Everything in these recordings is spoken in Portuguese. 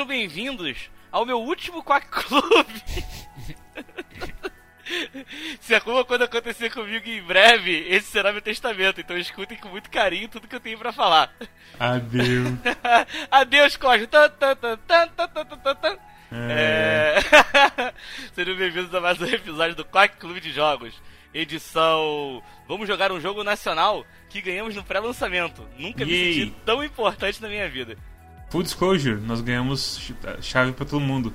Sejam bem-vindos ao meu último Quack Club. Se alguma coisa acontecer comigo em breve, esse será meu testamento. Então escutem com muito carinho tudo que eu tenho pra falar. Adeus. Adeus, Cosmo. É. É... Sejam bem-vindos a mais um episódio do Quack Clube de Jogos. Edição. Vamos jogar um jogo nacional que ganhamos no pré-lançamento. Nunca me Yay. senti tão importante na minha vida. Full disclosure, nós ganhamos ch- chave pra todo mundo.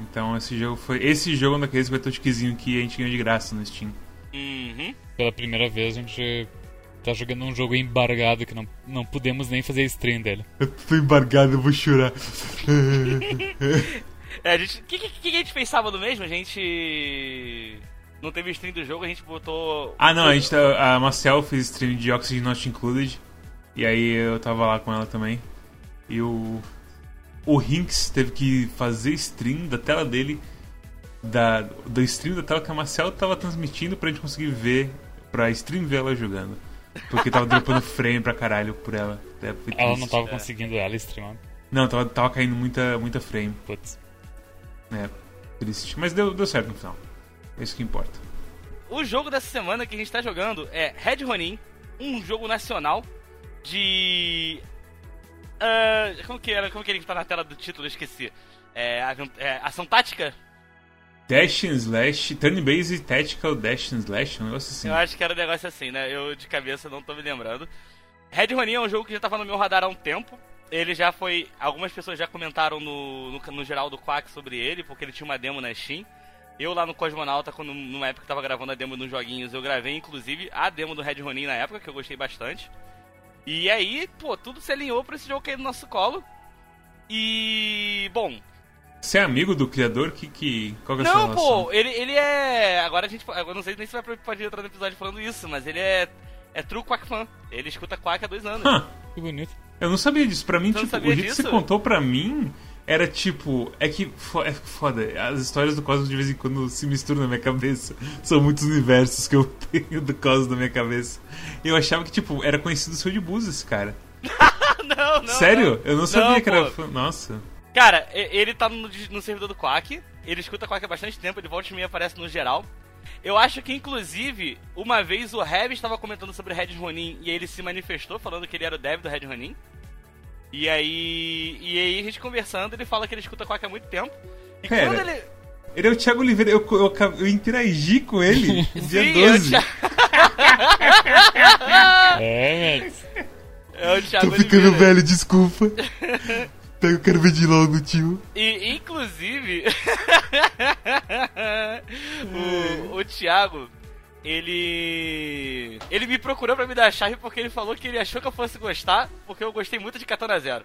Então esse jogo foi. Esse jogo é daqueles betotiquezinho que a gente ganhou de graça no Steam. Uhum. Pela primeira vez a gente tá jogando um jogo embargado que não, não pudemos nem fazer stream dele. Eu tô embargado, eu vou chorar. É, a gente. O que, que, que a gente fez sábado mesmo? A gente. Não teve stream do jogo, a gente botou. ah não, a gente tá. A Marcel fez stream de Oxygen Not Included. E aí eu tava lá com ela também. E o. O Hinks teve que fazer stream da tela dele. Da, do stream da tela que a Marcel tava transmitindo pra gente conseguir ver. Pra stream ver ela jogando. Porque tava dropando frame pra caralho por ela. É, foi Ela não tava conseguindo ela streamar. Não, tava, tava caindo muita, muita frame. Putz. É, triste. Mas deu, deu certo no final. É isso que importa. O jogo dessa semana que a gente tá jogando é Red Ronin, um jogo nacional de. Ah, como que era? Como que ele tá na tela do título? Eu esqueci. É, é, ação tática? Dash and Slash, Turn Base Tactical Dash and Slash, um negócio assim. Eu acho que era um negócio assim, né? Eu de cabeça não tô me lembrando. Red Ronin é um jogo que já tava no meu radar há um tempo. Ele já foi. Algumas pessoas já comentaram no, no, no geral do Quack sobre ele, porque ele tinha uma demo na Steam. Eu lá no Cosmonauta, quando numa época que tava gravando a demo nos joguinhos, eu gravei inclusive a demo do Red Ronin na época, que eu gostei bastante. E aí, pô, tudo se alinhou pra esse jogo cair no nosso colo. E. Bom, Você é amigo do criador? Que, que, qual que é a sua não, relação? pô, ele, ele é. Agora a gente. Eu não sei nem se vai pode entrar no episódio falando isso, mas ele é. É true Quack fan. Ele escuta Quack há dois anos. Hã, Que bonito. eu não sabia disso. Pra mim, Você não tipo, o jeito que você contou pra mim era tipo. É que é foda. As histórias do Cosmos de vez em quando se misturam na minha cabeça. São muitos universos que eu tenho do Cosmos na minha cabeça. E eu achava que, tipo, era conhecido seu de Búzios, cara. não, não. Sério? Eu não sabia Não, que era. pô. Nossa. Cara, ele tá no, no servidor do Quack. Ele escuta Quack há bastante tempo, ele volta e meia aparece no geral. Eu acho que, inclusive, uma vez o Heavy estava comentando sobre Red Ronin e ele se manifestou falando que ele era o dev do Red Ronin. E aí. E aí a gente conversando, ele fala que ele escuta Quack há muito tempo. E Pera. quando ele. Ele é o Thiago Oliveira. Eu, eu, eu interagi com ele dia Sim, eu 12. te- É, mas. É o Thiago Tô ficando Oliveira. velho, desculpa. Pega o cara de logo, tio. E, inclusive, o, o Thiago, ele. Ele me procurou pra me dar a chave porque ele falou que ele achou que eu fosse gostar, porque eu gostei muito de Katana Zero.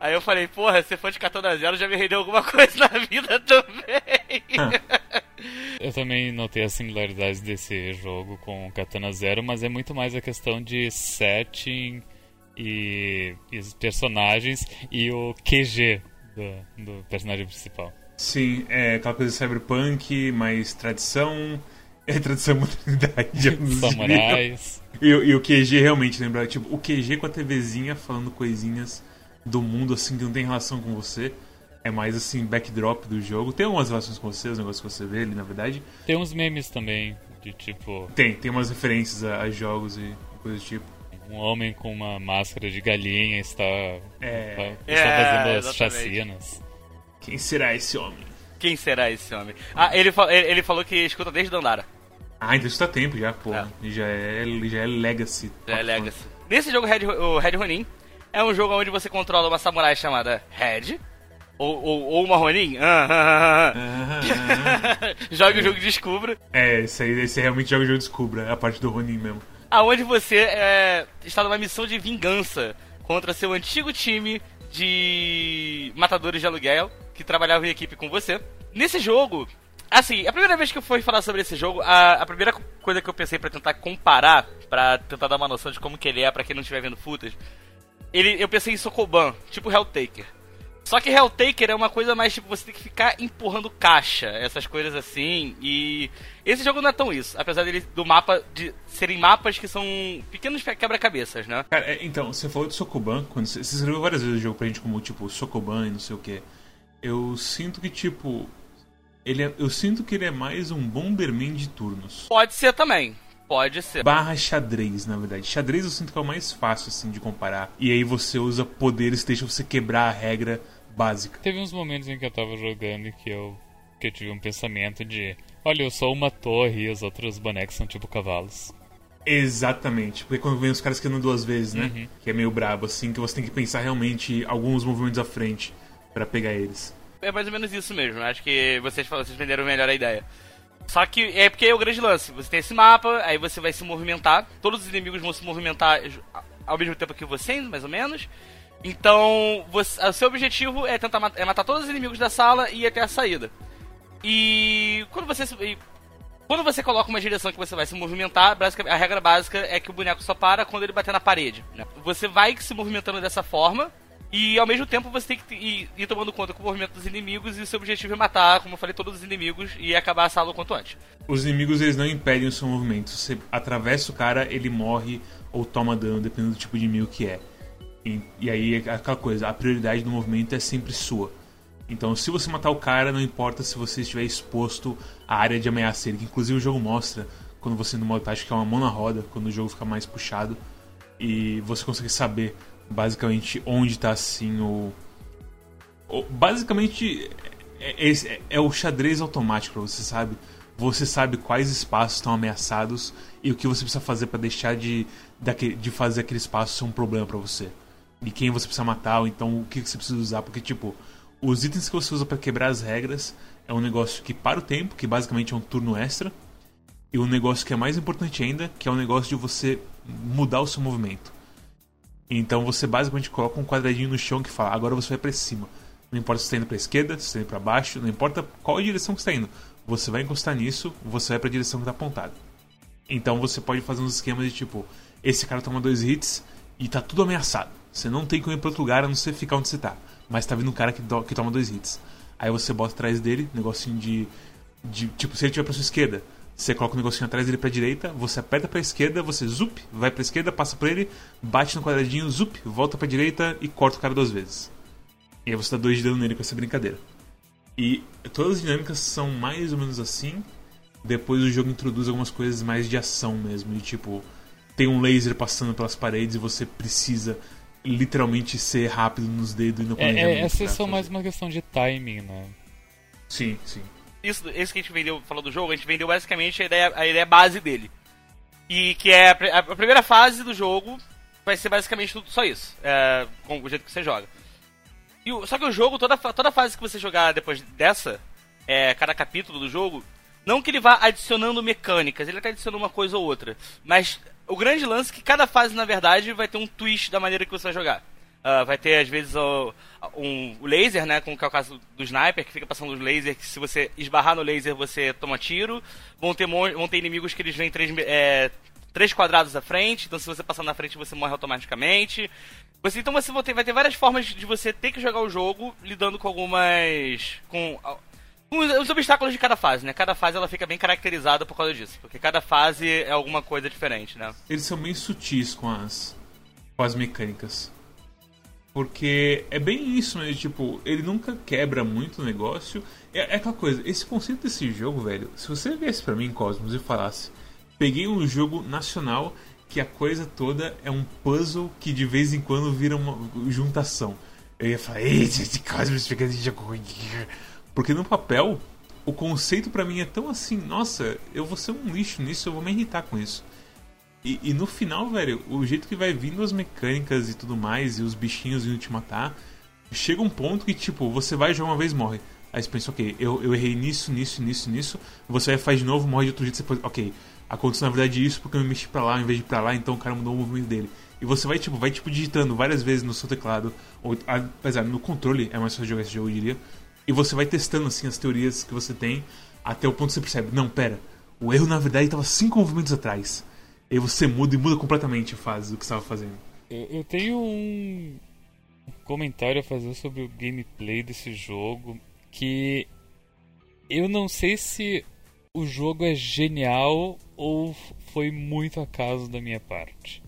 Aí eu falei, porra, ser fã de Katana Zero já me rendeu alguma coisa na vida também. Eu também notei as similaridades desse jogo com Katana Zero, mas é muito mais a questão de setting e, e os personagens e o QG do, do personagem principal. Sim, é aquela coisa de cyberpunk, mais tradição. É tradição e modernidade. Samurais. E, o- e o QG realmente lembra, tipo, o QG com a TVzinha falando coisinhas do mundo assim que não tem relação com você. É mais assim, backdrop do jogo. Tem algumas relações com você, os negócios que você vê ali, na verdade. Tem uns memes também, de tipo, Tem, tem umas referências a, a jogos e coisas do tipo. um homem com uma máscara de galinha está, É. está É, fazendo as exatamente. chacinas. Quem será esse homem? Quem será esse homem? Ah, ele, fa- ele ele falou que escuta desde Dandara. Ah, então isso tá tempo já, pô. É. Já, é, já é Legacy. É Legacy. Nesse jogo, Red, o Red Ronin é um jogo onde você controla uma samurai chamada Red. Ou, ou, ou uma Ronin. Ah, ah, ah, ah. Ah, Joga o jogo e descubra. É, esse aí esse realmente joga o jogo Descubra, é a parte do Ronin mesmo. Aonde você é, está numa missão de vingança contra seu antigo time de matadores de aluguel que trabalhavam em equipe com você. Nesse jogo, assim, a primeira vez que eu fui falar sobre esse jogo, a, a primeira coisa que eu pensei pra tentar comparar, pra tentar dar uma noção de como que ele é pra quem não estiver vendo footage, ele, eu pensei em Sokoban, tipo Helltaker. Só que Helltaker é uma coisa mais tipo, você tem que ficar empurrando caixa, essas coisas assim. E esse jogo não é tão isso, apesar dele do mapa de serem mapas que são pequenos quebra-cabeças, né? Cara, é, então, você falou de Sokoban, quando você, você escreveu várias vezes o jogo pra gente como tipo Sokoban e não sei o que. Eu sinto que tipo ele é, eu sinto que ele é mais um Bomberman de turnos. Pode ser também. Pode ser. Barra xadrez, na verdade. Xadrez eu sinto que é o mais fácil, assim, de comparar. E aí você usa poderes que deixam você quebrar a regra básica. Teve uns momentos em que eu tava jogando que eu, que eu tive um pensamento de: olha, eu sou uma torre e os outros bonecos são tipo cavalos. Exatamente, porque quando vem os caras que andam duas vezes, né? Uhum. Que é meio brabo, assim, que você tem que pensar realmente alguns movimentos à frente pra pegar eles. É mais ou menos isso mesmo. Acho que vocês, vocês venderam melhor a ideia. Só que é porque é o grande lance. Você tem esse mapa, aí você vai se movimentar. Todos os inimigos vão se movimentar ao mesmo tempo que você, mais ou menos. Então, você, o seu objetivo é tentar é matar todos os inimigos da sala e ir até a saída. E quando você e, quando você coloca uma direção que você vai se movimentar, a regra básica é que o boneco só para quando ele bater na parede. Né? Você vai se movimentando dessa forma e ao mesmo tempo você tem que ir, ir, tomando conta com o movimento dos inimigos e o seu objetivo é matar, como eu falei, todos os inimigos e acabar a sala o quanto antes. Os inimigos eles não impedem o seu movimento. Você atravessa o cara, ele morre ou toma dano, dependendo do tipo de inimigo que é. E, e aí é aquela coisa, a prioridade do movimento é sempre sua. Então, se você matar o cara, não importa se você estiver exposto à área de ameaça dele, que inclusive o jogo mostra quando você no modo tático que é uma mão na roda, quando o jogo fica mais puxado e você consegue saber basicamente onde está assim o, o basicamente é, é, é, o xadrez automático, você sabe. Você sabe quais espaços estão ameaçados e o que você precisa fazer para deixar de, de fazer aquele espaço ser um problema para você. E quem você precisa matar, ou então o que você precisa usar, porque tipo, os itens que você usa para quebrar as regras é um negócio que para o tempo, que basicamente é um turno extra, e um negócio que é mais importante ainda, que é um negócio de você mudar o seu movimento. Então você basicamente coloca um quadradinho no chão que fala: agora você vai para cima. Não importa se está indo para esquerda, se está indo para baixo, não importa qual direção que está indo. Você vai encostar nisso, você vai para a direção que está apontada. Então você pode fazer uns esquemas de tipo: esse cara toma dois hits e tá tudo ameaçado. Você não tem como ir para outro lugar a não ser ficar onde você tá. Mas tá vindo um cara que, do, que toma dois hits. Aí você bota atrás dele, negocinho de, de. Tipo, se ele estiver para sua esquerda, você coloca o negocinho atrás dele pra direita, você aperta pra esquerda, você zup, vai pra esquerda, passa por ele, bate no quadradinho, zup, volta pra direita e corta o cara duas vezes. E aí você dá dois de dano nele com essa brincadeira. E todas as dinâmicas são mais ou menos assim. Depois o jogo introduz algumas coisas mais de ação mesmo. De tipo, tem um laser passando pelas paredes e você precisa literalmente ser rápido nos dedos e no planejamento. É, é, essa é só mais uma questão de timing, né? Sim, sim isso, esse que a gente vendeu, falou do jogo, a gente vendeu basicamente a ideia, a ideia base dele. E que é a, a primeira fase do jogo vai ser basicamente tudo só isso, é, com o jeito que você joga. E, só que o jogo, toda, toda fase que você jogar depois dessa, é, cada capítulo do jogo, não que ele vá adicionando mecânicas, ele até adiciona uma coisa ou outra. Mas o grande lance é que cada fase, na verdade, vai ter um twist da maneira que você vai jogar. Uh, vai ter, às vezes, o, um laser, né? Como que é o caso do sniper, que fica passando os lasers, que se você esbarrar no laser, você toma tiro. Vão ter, vão ter inimigos que eles vêm três, é, três quadrados à frente, então se você passar na frente, você morre automaticamente. Você, então você vai ter, vai ter várias formas de você ter que jogar o jogo lidando com algumas... com os obstáculos de cada fase, né? Cada fase ela fica bem caracterizada por causa disso, porque cada fase é alguma coisa diferente, né? Eles são bem sutis com as, com as mecânicas. Porque é bem isso, né? Tipo, ele nunca quebra muito o negócio. É, é, aquela coisa, esse conceito desse jogo, velho, se você viesse para mim, Cosmos, e falasse: peguei um jogo nacional que a coisa toda é um puzzle que de vez em quando vira uma juntação. Eu ia falar: esse Cosmos fica esse jogo. Porque no papel, o conceito para mim é tão assim: nossa, eu vou ser um lixo nisso, eu vou me irritar com isso. E, e, no final, velho, o jeito que vai vindo as mecânicas e tudo mais, e os bichinhos indo te matar, chega um ponto que, tipo, você vai jogar uma vez morre. Aí você pensa, ok, eu, eu errei nisso, nisso, nisso, nisso. Você vai faz de novo, morre de outro jeito, você pode, ok, aconteceu na verdade isso porque eu me mexi pra lá em vez de pra lá, então o cara mudou o movimento dele. E você vai, tipo, vai, tipo, digitando várias vezes no seu teclado, ou, apesar, no controle é mais fácil jogar esse jogo, eu diria. E você vai testando, assim, as teorias que você tem, até o ponto que você percebe, não, pera, o erro na verdade estava cinco movimentos atrás. E você muda e muda completamente a fase do que estava fazendo. Eu, eu tenho um comentário a fazer sobre o gameplay desse jogo que eu não sei se o jogo é genial ou foi muito acaso da minha parte.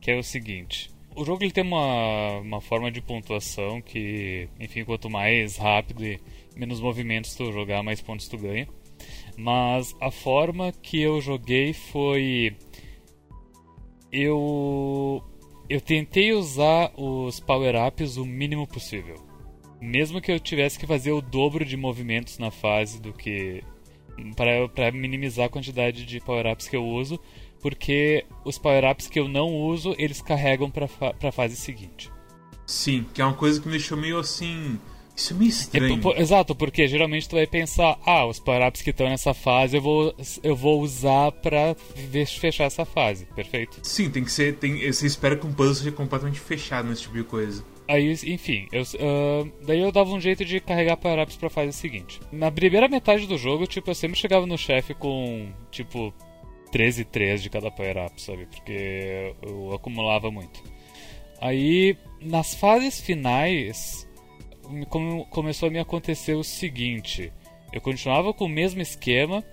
Que é o seguinte: o jogo ele tem uma, uma forma de pontuação que, enfim, quanto mais rápido e menos movimentos tu jogar, mais pontos tu ganha. Mas a forma que eu joguei foi. Eu. Eu tentei usar os power-ups o mínimo possível. Mesmo que eu tivesse que fazer o dobro de movimentos na fase do que. para minimizar a quantidade de power-ups que eu uso, porque os power-ups que eu não uso, eles carregam pra, fa pra fase seguinte. Sim, que é uma coisa que me deixou meio assim isso é meio estranho. É, exato, porque geralmente tu vai pensar, ah, os power-ups que estão nessa fase eu vou, eu vou usar pra fechar essa fase, perfeito? Sim, tem que ser. Tem, você espera que um puzzle seja completamente fechado nesse tipo de coisa. Aí, enfim, eu, uh, daí eu dava um jeito de carregar power-ups pra fase seguinte. Na primeira metade do jogo, tipo, eu sempre chegava no chefe com, tipo, 13 e 3 de cada power-up, sabe? Porque eu acumulava muito. Aí, nas fases finais, começou a me acontecer o seguinte: eu continuava com o mesmo esquema,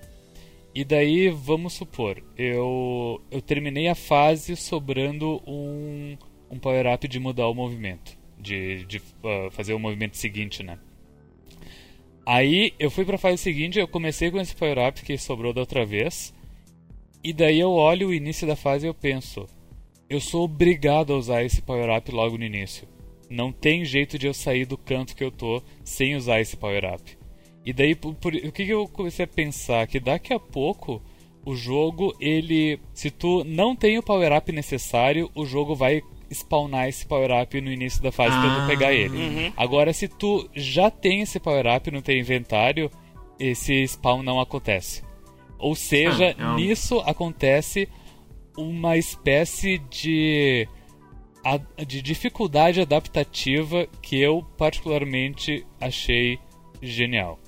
e daí, vamos supor, eu, eu terminei a fase sobrando um, um power-up de mudar o movimento, de, de uh, fazer o movimento seguinte, né? Aí eu fui para a fase seguinte, eu comecei com esse power-up que sobrou da outra vez, e daí eu olho o início da fase e eu penso, eu sou obrigado a usar esse power-up logo no início. Não tem jeito de eu sair do canto que eu tô sem usar esse power-up. E daí, por, por, o que, que eu comecei a pensar? Que daqui a pouco o jogo, ele. Se tu não tem o power-up necessário, o jogo vai spawnar esse power-up no início da fase ah, pra tu pegar ele. Uhum. Agora, se tu já tem esse power-up no teu inventário, esse spawn não acontece. Ou seja, ah, nisso acontece uma espécie de de dificuldade adaptativa que eu particularmente achei genial.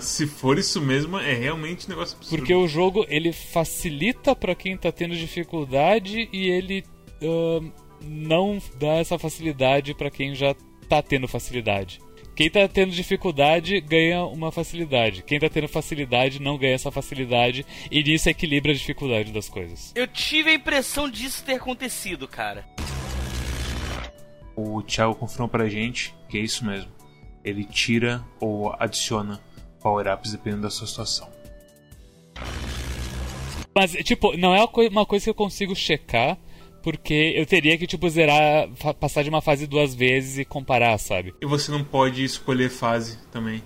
Se for isso mesmo, é realmente um negócio absurdo. Porque o jogo ele facilita para quem tá tendo dificuldade e ele uh, não dá essa facilidade para quem já tá tendo facilidade. Quem tá tendo dificuldade ganha uma facilidade. Quem tá tendo facilidade não ganha essa facilidade. E nisso equilibra a dificuldade das coisas. Eu tive a impressão disso ter acontecido, cara o Thiago confirmou pra gente que é isso mesmo. Ele tira ou adiciona power-ups dependendo da sua situação. Mas, tipo, não é uma coisa que eu consigo checar, porque eu teria que, tipo, zerar, passar de uma fase duas vezes e comparar, sabe? E você não pode escolher fase também.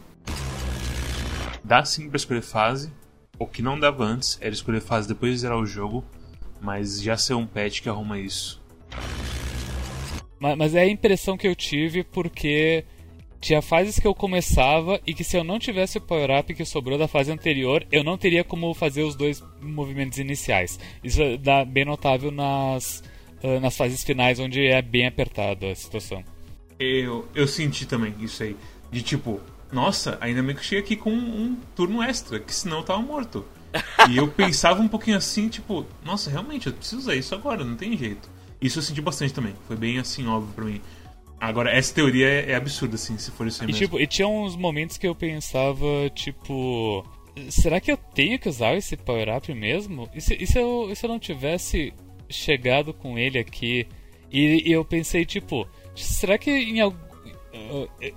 Dá sim pra escolher fase. O que não dava antes era escolher fase depois de zerar o jogo, mas já ser um patch que arruma isso. Mas, mas é a impressão que eu tive porque tinha fases que eu começava e que se eu não tivesse o power-up que sobrou da fase anterior, eu não teria como fazer os dois movimentos iniciais. Isso dá bem notável nas, uh, nas fases finais, onde é bem apertada a situação. Eu, eu senti também isso aí. De tipo, nossa, ainda bem que cheguei aqui com um, um turno extra, que senão eu tava morto. e eu pensava um pouquinho assim, tipo, nossa, realmente, eu preciso usar isso agora, não tem jeito. Isso eu senti bastante também. Foi bem assim, óbvio pra mim. Agora, essa teoria é, é absurda, assim, se for isso aí e, mesmo. Tipo, e tinha uns momentos que eu pensava, tipo. Será que eu tenho que usar esse power-up mesmo? E se, e, se eu, e se eu não tivesse chegado com ele aqui? E, e eu pensei, tipo, será que em algum.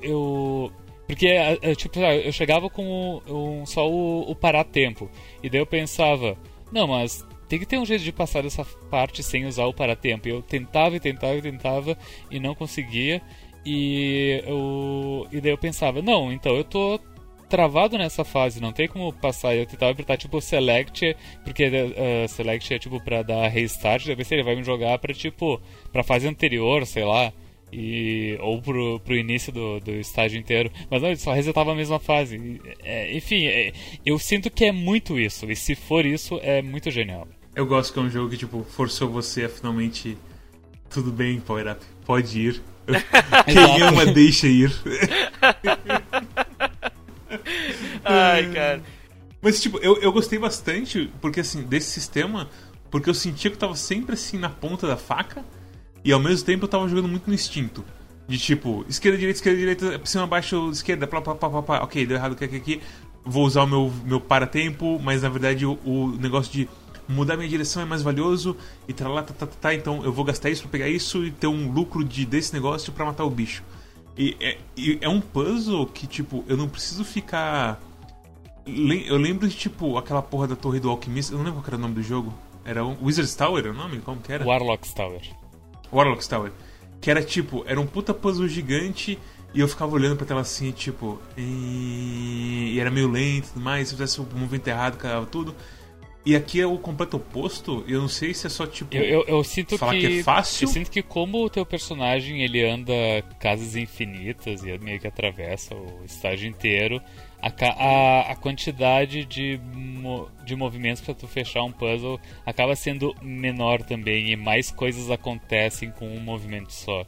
Eu. Porque, tipo, eu chegava com um, só o, o parar tempo. E daí eu pensava, não, mas tem que ter um jeito de passar dessa parte sem usar o paratempo. Eu tentava e tentava e tentava e não conseguia. E eu, e daí eu pensava, não, então eu tô travado nessa fase, não tem como passar. Eu tentava apertar tipo select, porque uh, select é tipo pra dar restart, deve ser ele vai me jogar pra tipo, pra fase anterior, sei lá e ou pro, pro início do, do estágio inteiro. Mas não, ele só resetava a mesma fase. É, enfim, é, eu sinto que é muito isso. E se for isso, é muito genial. Eu gosto que é um jogo que, tipo, forçou você a finalmente. Tudo bem, Power Up, pode ir. Quem ama, deixa ir. Ai, cara. Mas, tipo, eu, eu gostei bastante, porque, assim, desse sistema, porque eu sentia que eu tava sempre, assim, na ponta da faca, e ao mesmo tempo eu tava jogando muito no instinto. De tipo, esquerda, direita, esquerda, direita, cima, baixo, esquerda, plá, plá, plá, plá, plá. Ok, deu errado, aqui, aqui, aqui. Vou usar o meu, meu para-tempo, mas na verdade o, o negócio de mudar minha direção é mais valioso e tá lá, tá, tá, tá, então eu vou gastar isso pra pegar isso e ter um lucro de, desse negócio para matar o bicho. E é, e é um puzzle que, tipo, eu não preciso ficar. Eu lembro de, tipo, aquela porra da Torre do Alquimista. Eu não lembro qual era o nome do jogo. Era um... Wizard's Tower, era o nome? Como que era? Warlock's Tower. Warlock's Tower. Que era tipo, era um puta puzzle gigante e eu ficava olhando pra tela assim, tipo. E, e era meio lento e tudo mais. Se fizesse o movimento errado, cagava tudo. E aqui é o completo oposto. Eu não sei se é só tipo. Eu, eu, eu sinto falar que, que é fácil. Eu sinto que como o teu personagem ele anda casas infinitas e meio que atravessa o estágio inteiro, a, a, a quantidade de, de movimentos para tu fechar um puzzle acaba sendo menor também e mais coisas acontecem com um movimento só.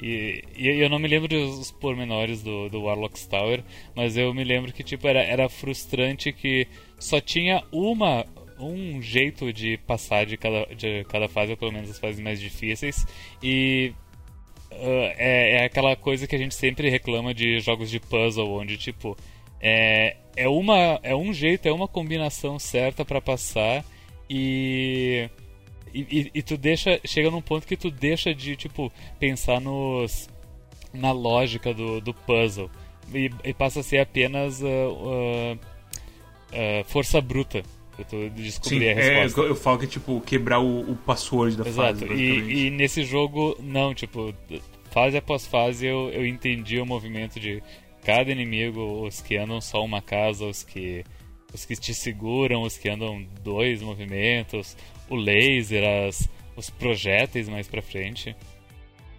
E, e, eu não me lembro dos pormenores do, do Warlock's Tower, mas eu me lembro que tipo era, era frustrante que só tinha uma um jeito de passar de cada, de cada fase, ou pelo menos as fases mais difíceis, e uh, é, é aquela coisa que a gente sempre reclama de jogos de puzzle, onde tipo é, é, uma, é um jeito, é uma combinação certa para passar e, e, e, tu deixa. Chega num ponto que tu deixa de tipo pensar nos, na lógica do, do puzzle e, e passa a ser apenas uh, uh, força bruta. Eu tô a resposta. É, eu falo que tipo quebrar o, o password da Exato. fase. E, e nesse jogo, não, tipo, fase após fase eu, eu entendi o movimento de cada inimigo, os que andam só uma casa, os que os que te seguram, os que andam dois movimentos, o laser, as, os projéteis mais pra frente.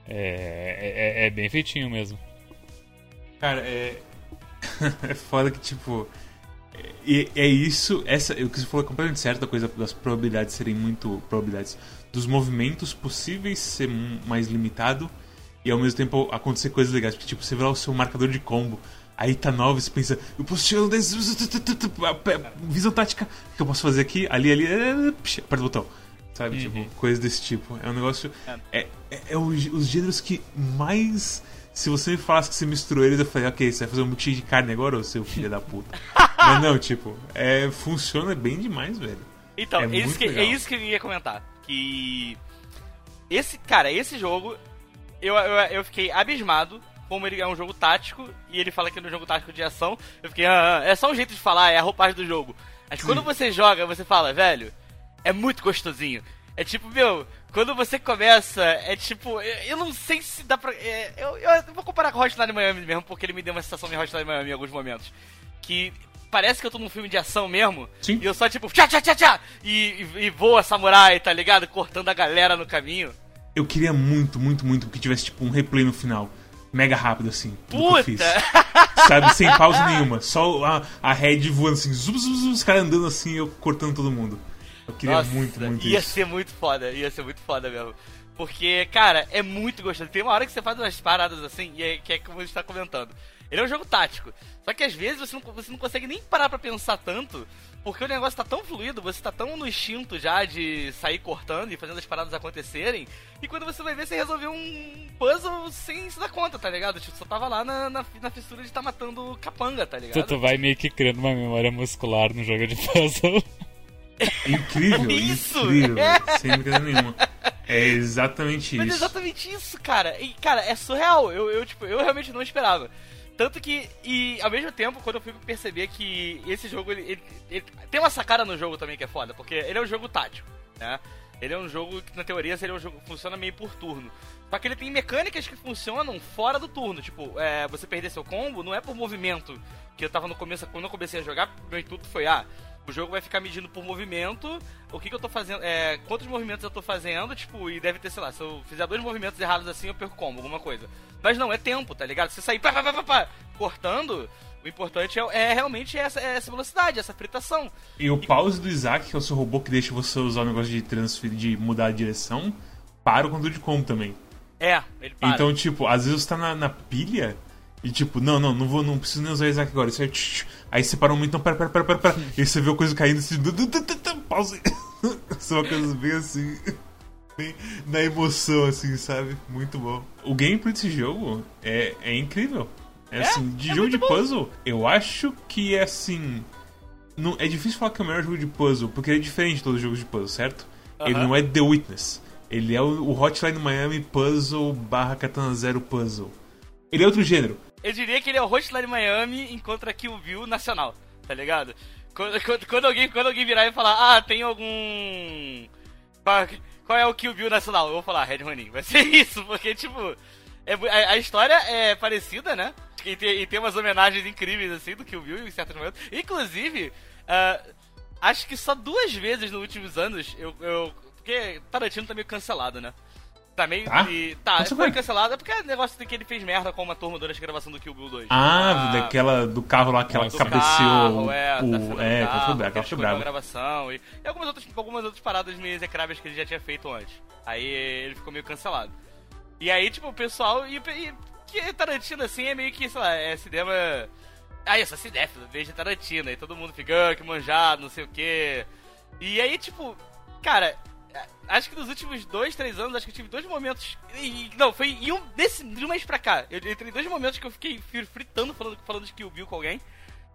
É, é, é bem feitinho mesmo. Cara, é. é foda que, tipo. É, é isso, essa, o que você falou é completamente certo, a coisa das probabilidades serem muito. probabilidades. Dos movimentos possíveis ser mais limitado e ao mesmo tempo acontecer coisas legais. Porque, tipo, você vê lá o seu marcador de combo, aí tá 9, você pensa, eu posso tirar desse. Visão tática, o que eu posso fazer aqui? Ali, ali, aperta o botão. Sabe? Tipo, uhum. Tipo, coisas desse tipo. É um negócio. É, é, é, é os gêneros que mais. Se você me falasse que você misturou eles, eu falei, ok, você vai fazer um motinho de carne agora, ou seu filho da puta? Mas não, tipo, é, funciona bem demais, velho. Então, é, isso que, é isso que eu ia comentar. Que. Esse, cara, esse jogo eu, eu, eu fiquei abismado como ele é um jogo tático e ele fala que é um jogo tático de ação. Eu fiquei, ah, ah, é só um jeito de falar, é a roupagem do jogo. Mas Sim. quando você joga, você fala, velho, é muito gostosinho. É tipo, meu, quando você começa, é tipo, eu, eu não sei se dá pra. É, eu, eu, vou comparar com Hotline Miami mesmo, porque ele me deu uma sensação de Hotline Miami em alguns momentos. Que parece que eu tô num filme de ação mesmo. Sim. E eu só, tipo, tchá, tchá, tchá, tchá, e, e, e voa samurai, tá ligado? Cortando a galera no caminho eu queria muito, muito, muito que tivesse tipo um replay no final. Mega rápido, assim. Puta! Que eu fiz. Sabe, sem pausa nenhuma. Só a, a head voando assim, zum, zum, zum, os caras andando assim eu cortando todo mundo. Eu queria Nossa, muito, muito ia isso. Ia ser muito foda, ia ser muito foda mesmo. Porque, cara, é muito gostoso. Tem uma hora que você faz umas paradas assim, e é, que é como a gente tá comentando. Ele é um jogo tático. Só que às vezes você não, você não consegue nem parar pra pensar tanto, porque o negócio tá tão fluido, você tá tão no instinto já de sair cortando e fazendo as paradas acontecerem, e quando você vai ver, você resolveu um puzzle sem se dar conta, tá ligado? Tipo, só tava lá na, na, na fissura de estar tá matando capanga, tá ligado? Tu, tu vai meio que criando uma memória muscular no jogo de puzzle. incrível, isso, incrível, é. sem brincadeira nenhuma. É exatamente Mas isso. Mas é exatamente isso, cara. E, cara, é surreal. Eu, eu, tipo, eu realmente não esperava. Tanto que, e ao mesmo tempo, quando eu fui perceber que esse jogo, ele, ele, ele, tem uma sacada no jogo também que é foda, porque ele é um jogo tático, né? Ele é um jogo que, na teoria, seria um jogo que funciona meio por turno. Só que ele tem mecânicas que funcionam fora do turno. Tipo, é, você perder seu combo não é por movimento. Que eu tava no começo, quando eu comecei a jogar, meu intuito foi, ah, o jogo vai ficar medindo por movimento, o que, que eu tô fazendo, é, quantos movimentos eu tô fazendo, tipo, e deve ter, sei lá, se eu fizer dois movimentos errados assim, eu perco combo, alguma coisa. Mas não, é tempo, tá ligado? Se você sair pá, pá, pá, pá, cortando, o importante é, é realmente essa, é essa velocidade, essa fritação. E o pause do Isaac, que é o seu robô que deixa você usar o negócio de transferir, de mudar a direção, para o controle de combo também. É, ele para. Então, tipo, às vezes você tá na, na pilha e tipo, não, não, não vou, não preciso nem usar Isaac agora. Isso aí, aí você para um então, pera, pera, pera, pera, pera. E você vê a coisa caindo assim, pause. São coisas bem assim. na emoção, assim, sabe? Muito bom. O gameplay desse jogo é, é incrível. É, É? assim, de É jogo de bom. puzzle, eu acho que é assim. Não, é difícil falar que é o melhor jogo de puzzle, porque ele é diferente de todos os jogos de puzzle, certo? Ele não é The Witness. Ele é o, o Hotline Miami Puzzle barra Katana Zero Puzzle. Ele é outro gênero. Eu diria que ele é o Hotline Miami encontra Kill Bill nacional, tá ligado? Quando, quando, quando alguém, quando alguém virar e falar, ah, tem algum. Qual, é o Kill Bill nacional? Eu vou falar, Red Ronin. Vai ser isso, porque, tipo, é, a, a história é parecida, né? E tem, e tem umas homenagens incríveis, assim, do Kill Bill em certos momentos. Inclusive, ah, acho que só duas vezes nos últimos anos eu. eu porque Tarantino tá meio cancelado, né? Tá meio. Tá? e- tá, Mas foi cancelado é porque é negócio de que ele fez merda com uma turma durante a gravação do Kill Bill 2. Ah, daquela do carro lá que ela cabeceou. carro, é, o, cena do é, carro, aquela foi brava, que aquela ele foi escondeu a brava. gravação e, e algumas, outras, algumas outras paradas meio execráveis que ele já tinha feito antes. Aí ele ficou meio cancelado. E aí, tipo, o pessoal. E, e que Tarantino, assim, é meio que, sei lá, é cinema. Ah, eu sou cinéfilo, vejo Tarantino. Aí todo mundo fica, ah, que manjado, não sei o quê. E aí, tipo, cara, acho que nos últimos dois, três anos, acho que eu tive dois momentos. E, não, foi em um, desse, de um mês pra cá. Eu entrei dois momentos que eu fiquei fritando falando, falando de Kill Bill com alguém.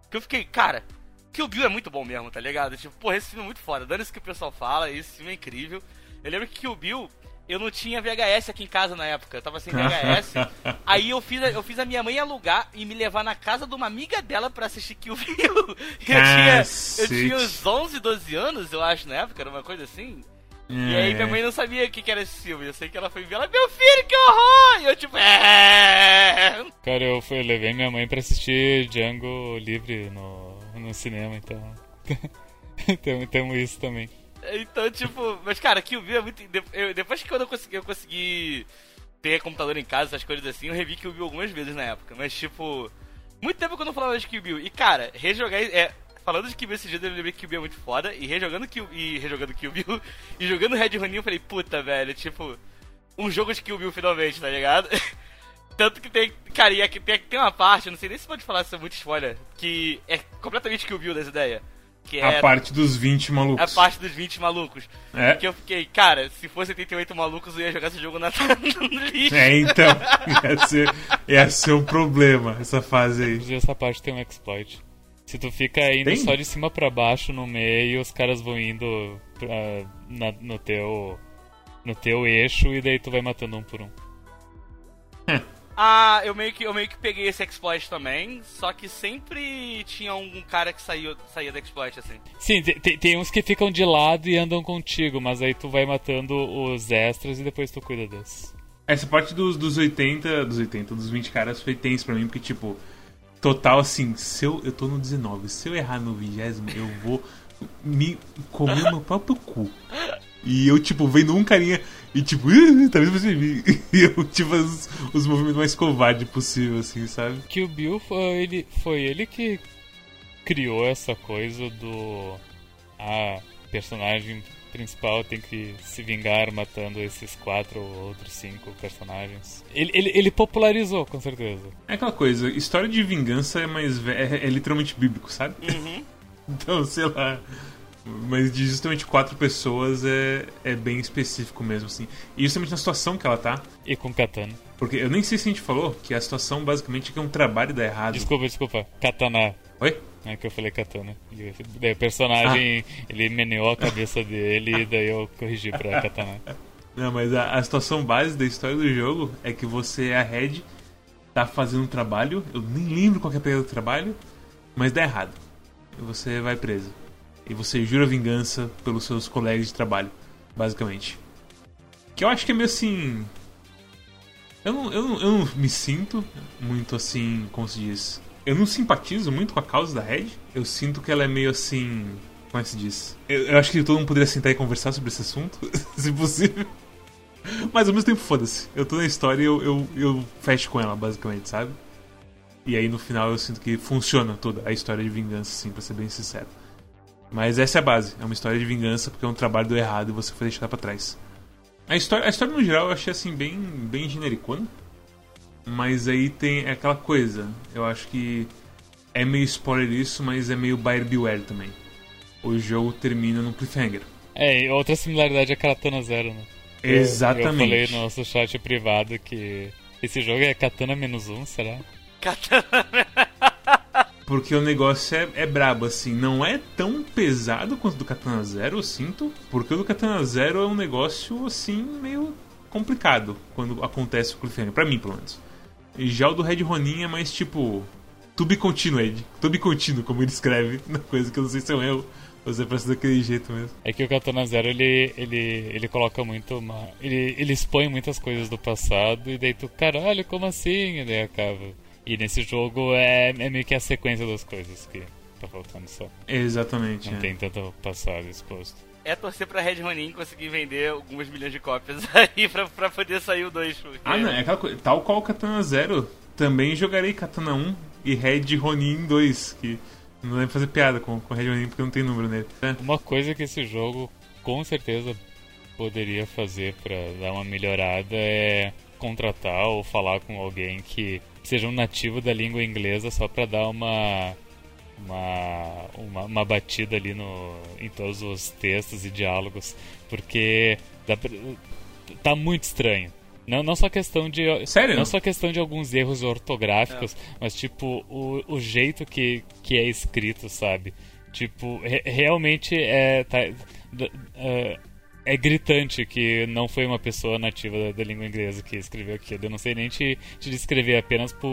Que eu fiquei, cara, Kill Bill é muito bom mesmo, tá ligado? Tipo, porra, esse filme é muito foda. Dando isso que o pessoal fala, esse filme é incrível. Eu lembro que Kill Bill, eu não tinha VHS aqui em casa na época. Eu tava sem VHS. aí eu fiz, a, eu fiz a minha mãe alugar e me levar na casa de uma amiga dela pra assistir Kill Bill. eu, tinha, eu tinha uns 11, 12 anos, eu acho, na época, era uma coisa assim. E aí minha mãe não sabia o que, que era esse filme. Eu sei que ela foi ver ela, meu filho, que horror! E eu tipo, é. Cara, eu, fui, eu levei minha mãe pra assistir Django livre no, no cinema, então. Temos temos isso também. Então, tipo, mas cara, Kill Bill é muito. eu- depois que quando eu consegui, eu consegui ter computador em casa, essas coisas assim, eu revi Kill Bill algumas vezes na época. Mas, tipo, muito tempo que eu não falava de Kill Bill. E, cara, rejogar. É, falando de Kill Bill esse dia, eu lembrei que Kill Bill é muito foda. E rejogando Kill, e rejogando Kill Bill e jogando Red Ronin, eu falei, puta, velho, tipo, um jogo de Kill Bill finalmente, tá ligado? Tanto que tem. Cara, e aqui tem, tem uma parte, não sei nem se pode falar, isso é muito spoiler, que é completamente Kill Bill dessa ideia. Que é A parte dos 20 a malucos. parte dos 20 malucos. É. Que eu fiquei, cara, se fosse 88 malucos, eu ia jogar esse jogo na, no lixo. É, então. Ia ser, ia ser um problema essa fase aí. Inclusive, essa parte tem um exploit. Se tu fica indo Tem? só de cima pra baixo no meio, os caras vão indo pra- na- no teu no teu eixo e daí tu vai matando um por um. Ah, eu meio, que, eu meio que peguei esse exploit também, só que sempre tinha um cara que saiu, saía do exploit, assim. Sim, te- te- tem, uns que ficam de lado e andam contigo, mas aí tu vai matando os extras e depois tu cuida desses. Essa parte dos, dos 80, dos 80, dos 20 caras foi tenso pra mim, porque, tipo, total assim, se eu, eu tô no 19, se eu errar no 20, eu vou me comer no próprio cu. E eu, tipo, vendo um carinha e, tipo, "Ih, talvez você me. E eu, tipo, os, os movimentos mais covardes possível, assim, sabe? Que o Bill foi ele, foi ele que criou essa coisa do. Ah, personagem principal tem que se vingar matando esses quatro ou outros cinco personagens. Ele, ele, ele popularizou, com certeza. É aquela coisa, história de vingança é mais. É, é literalmente bíblico, sabe? Uhum. Então, sei lá. Mas de justamente quatro pessoas é, é bem específico mesmo, assim. E justamente na situação que ela tá. E com Katana. Porque eu nem sei se a gente falou que a situação basicamente é que é um trabalho dar errado. Desculpa, desculpa. Katana. Oi? É que eu falei Katana. Daí o personagem, ele meneou a cabeça dele e daí eu corrigi pra Katana. Não, mas a, a situação base da história do jogo é que você é a Red, tá fazendo um trabalho, eu nem lembro qual que é a pegada do trabalho, mas dá errado. E você vai preso. E você jura vingança pelos seus colegas de trabalho, basicamente. Que eu acho que é meio assim. Eu não, eu não, eu não me sinto muito assim, como se diz. Eu não simpatizo muito com a causa da Red. Eu sinto que ela é meio assim. Como é que se diz? Eu, eu acho que todo mundo poderia sentar e conversar sobre esse assunto, se possível. Mas ao mesmo tempo, foda-se. Eu tô na história e eu, eu, eu fecho com ela, basicamente, sabe? E aí no final eu sinto que funciona toda a história de vingança, assim, pra ser bem sincero. Mas essa é a base. É uma história de vingança porque é um trabalho do errado e você foi deixado pra trás. A história, a história no geral eu achei assim bem, bem genericona. Mas aí tem aquela coisa. Eu acho que é meio spoiler isso, mas é meio buyer beware também. O jogo termina num cliffhanger. É, e outra similaridade é Katana Zero, né? Exatamente. Eu falei no nosso chat privado que esse jogo é Katana menos um, será? Katana. Porque o negócio é, é brabo, assim. Não é tão pesado quanto o do Katana Zero, eu sinto. Porque o do Katana Zero é um negócio, assim, meio complicado quando acontece o cliffhanger. Pra mim, pelo menos. E já o do Red Ronin é mais tipo. To be continued. To be continued, como ele escreve. Uma coisa que eu não sei se é um erro. Você pensa daquele jeito mesmo. É que o Katana Zero ele, ele, ele coloca muito uma. Ele, ele expõe muitas coisas do passado e daí tu, caralho, como assim? E daí acaba. E nesse jogo é, é meio que a sequência das coisas que tá faltando só. Exatamente. Não é. tem tanto passado exposto. É torcer pra Red Ronin conseguir vender algumas milhões de cópias aí pra, pra poder sair o 2. Porque... Ah, não, é aquela coisa. Tal qual o Katana Zero, também jogarei Katana 1 e Red Ronin 2, que não deve fazer piada com, com Red Ronin porque não tem número nele. É. Uma coisa que esse jogo com certeza poderia fazer pra dar uma melhorada é contratar ou falar com alguém que seja um nativo da língua inglesa só pra dar uma uma, uma, uma batida ali no, em todos os textos e diálogos, porque dá tá muito estranho. Não, não só questão de Sério? não só questão de alguns erros ortográficos, mas tipo o, o jeito que, que é escrito, sabe? Tipo, re- realmente é tá, é, é gritante que não foi uma pessoa nativa da, da língua inglesa que escreveu aquilo. Eu não sei nem te, te descrever apenas por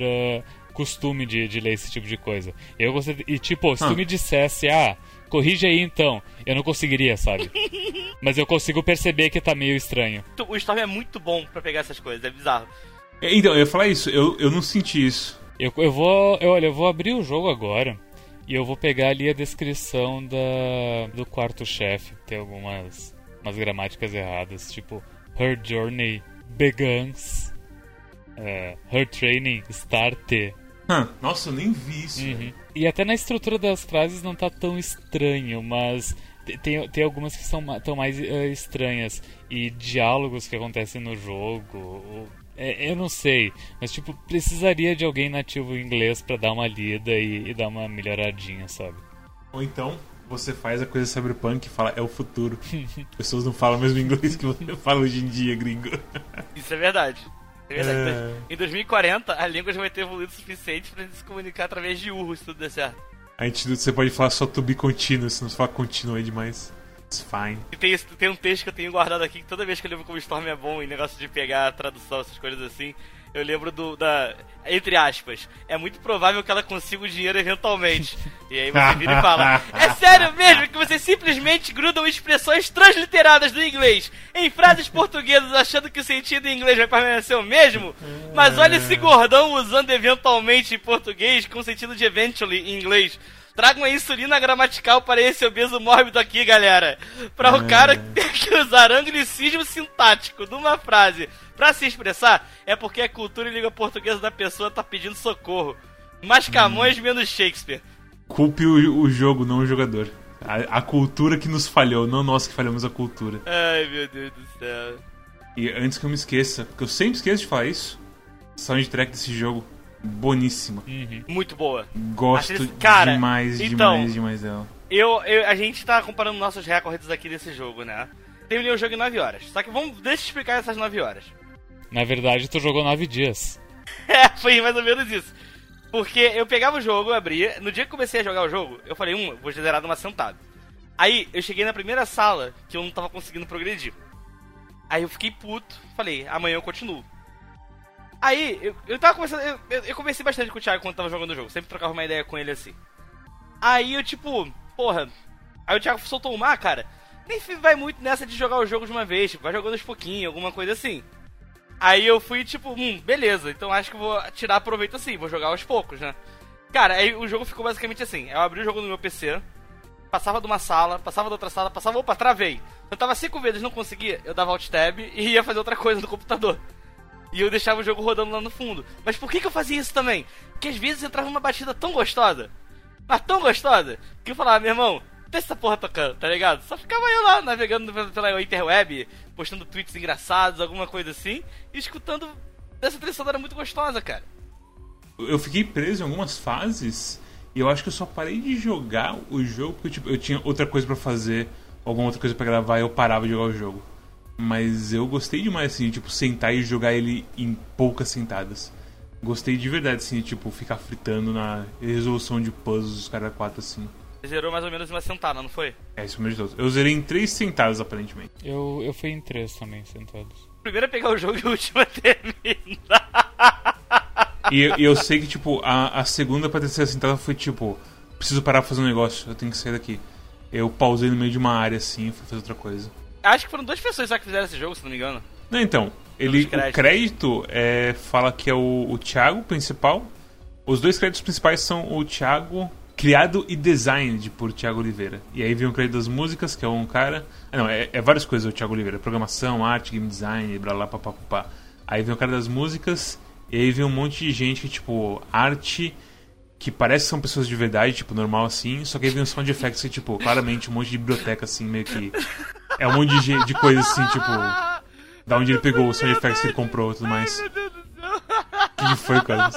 uh, costume de, de ler esse tipo de coisa. Eu gostaria, e tipo, se Ah. tu me dissesse, ah, corrige aí então, eu não conseguiria, sabe? Mas eu consigo perceber que tá meio estranho. O Storm é muito bom pra pegar essas coisas, é bizarro. É, Então, eu ia falar isso, eu, eu não senti isso. Eu, eu vou. Eu, olha, eu vou abrir o jogo agora e eu vou pegar ali a descrição da, do quarto chefe. Tem algumas umas gramáticas erradas, tipo Her journey begins. é, her training started. Nossa, eu nem vi isso. Uhum. E até na estrutura das frases não tá tão estranho, mas te- tem, tem algumas que são tão mais eh, estranhas. E diálogos que acontecem no jogo. ou- é, eu não sei, mas tipo, precisaria de alguém nativo inglês pra dar uma lida e, e dar uma melhoradinha, sabe? Ou então, você faz a coisa cyberpunk e fala, é o futuro. As pessoas não falam o mesmo inglês que você fala hoje em dia, gringo. Isso é verdade. É. Em 2040, a língua já vai ter evoluído o suficiente pra gente se comunicar através de urros, se tudo der certo. A gente, você pode falar só to be continuous, se não falar continuo é demais. It's fine. E tem, tem um texto que eu tenho guardado aqui, que toda vez que eu lembro como Storm é bom em negócio de pegar a tradução, essas coisas assim, eu lembro do, da... Entre aspas, é muito provável que ela consiga o dinheiro eventualmente. E aí você vira e fala, é sério mesmo que vocês simplesmente grudam expressões transliteradas do inglês em frases portuguesas achando que o sentido em inglês vai permanecer o mesmo? Mas olha esse gordão usando eventualmente em português com sentido de eventually em inglês. Tragam a insulina gramatical para esse obeso mórbido aqui, galera. Para o cara ter que usar anglicismo sintático numa frase pra se expressar, é porque a cultura e língua portuguesa da pessoa tá pedindo socorro. Mais Camões menos Shakespeare. Culpe o, o jogo, não o jogador. A, a cultura que nos falhou, não nós que falhamos a cultura. Ai, meu Deus do céu. E antes que eu me esqueça, porque eu sempre esqueço de falar isso, soundtrack desse jogo, boníssima. Uhum. Muito boa. Gosto Acho esse- cara, demais, então- demais, demais dela. Eu, eu- a gente tá comparando nossos recordes aqui desse jogo, né? Terminei o jogo em 9 horas. Só que vamos, deixa eu explicar essas 9 horas. Na verdade, tu jogou nove dias. É, foi mais ou menos isso. Porque eu pegava o jogo, eu abria. No dia que comecei a jogar o jogo, eu falei, um, vou zerar numa sentada. Aí eu cheguei na primeira sala que eu não tava conseguindo progredir. Aí eu fiquei puto, falei, amanhã eu continuo. Aí eu, eu tava eu, eu, eu bastante com o Thiago quando tava jogando o jogo, sempre trocava uma ideia com ele assim. Aí eu tipo, porra. Aí o Thiago soltou uma, ah, cara, nem vai muito nessa de jogar o jogo de uma vez, tipo, vai jogando aos pouquinhos, alguma coisa assim. Aí eu fui tipo, hum, beleza, então acho que vou tirar proveito assim, vou jogar aos poucos, né? Cara, aí o jogo ficou basicamente assim: eu abri o jogo no meu PC, passava de uma sala, passava de outra sala, passava, opa, travei. Eu tava cinco vezes, não conseguia, eu dava alt tab e ia fazer outra coisa no computador. E eu deixava o jogo rodando lá no fundo. Mas por que, que eu fazia isso também? Porque às vezes entrava uma batida tão gostosa, mas tão gostosa, que eu falava, meu irmão, deixa essa porra tocando, tá ligado? Só ficava eu lá navegando pela interweb, postando tweets engraçados, alguma coisa assim, e escutando essa trilha sonora muito gostosa, cara. Eu fiquei preso em algumas fases e eu acho que eu só parei de jogar o jogo porque tipo, eu tinha outra coisa pra fazer, alguma outra coisa pra gravar e eu parava de jogar o jogo. Mas eu gostei demais, assim, tipo, sentar e jogar ele em poucas sentadas. Gostei de verdade, assim, de, tipo, ficar fritando na resolução de puzzles dos caras 4, assim. Você zerou mais ou menos em uma sentada, não foi? É, isso mesmo de todos. Eu zerei em três sentadas, aparentemente. Eu, eu fui em três também, sentados. Primeiro é pegar o jogo e o último é terminar. E, eu- e eu sei que, tipo, a, a segunda pra terceira sentada foi, tipo, preciso parar pra fazer um negócio, eu tenho que sair daqui. Eu pausei no meio de uma área, assim, e fui fazer outra coisa. Acho que foram duas pessoas só que fizeram esse jogo, se não me engano. Não, então, ele, o crédito é, fala que é o, o Thiago principal. Os dois créditos principais são o Thiago, criado e designed por Thiago Oliveira. E aí vem o crédito das músicas, que é um cara. Ah, não, é, é várias coisas o Thiago Oliveira: programação, arte, game design, blá blá pá, pá, pá, pá. Aí vem o cara das músicas, e aí vem um monte de gente que, tipo, arte. Que parece que são pessoas de verdade, tipo, normal assim, só que aí vem o sound effects que, tipo, claramente um monte de biblioteca, assim, meio que. É um monte de, de coisa assim, tipo. Da onde ele pegou o sound effects que ele comprou e tudo mais. O que foi, Carlos?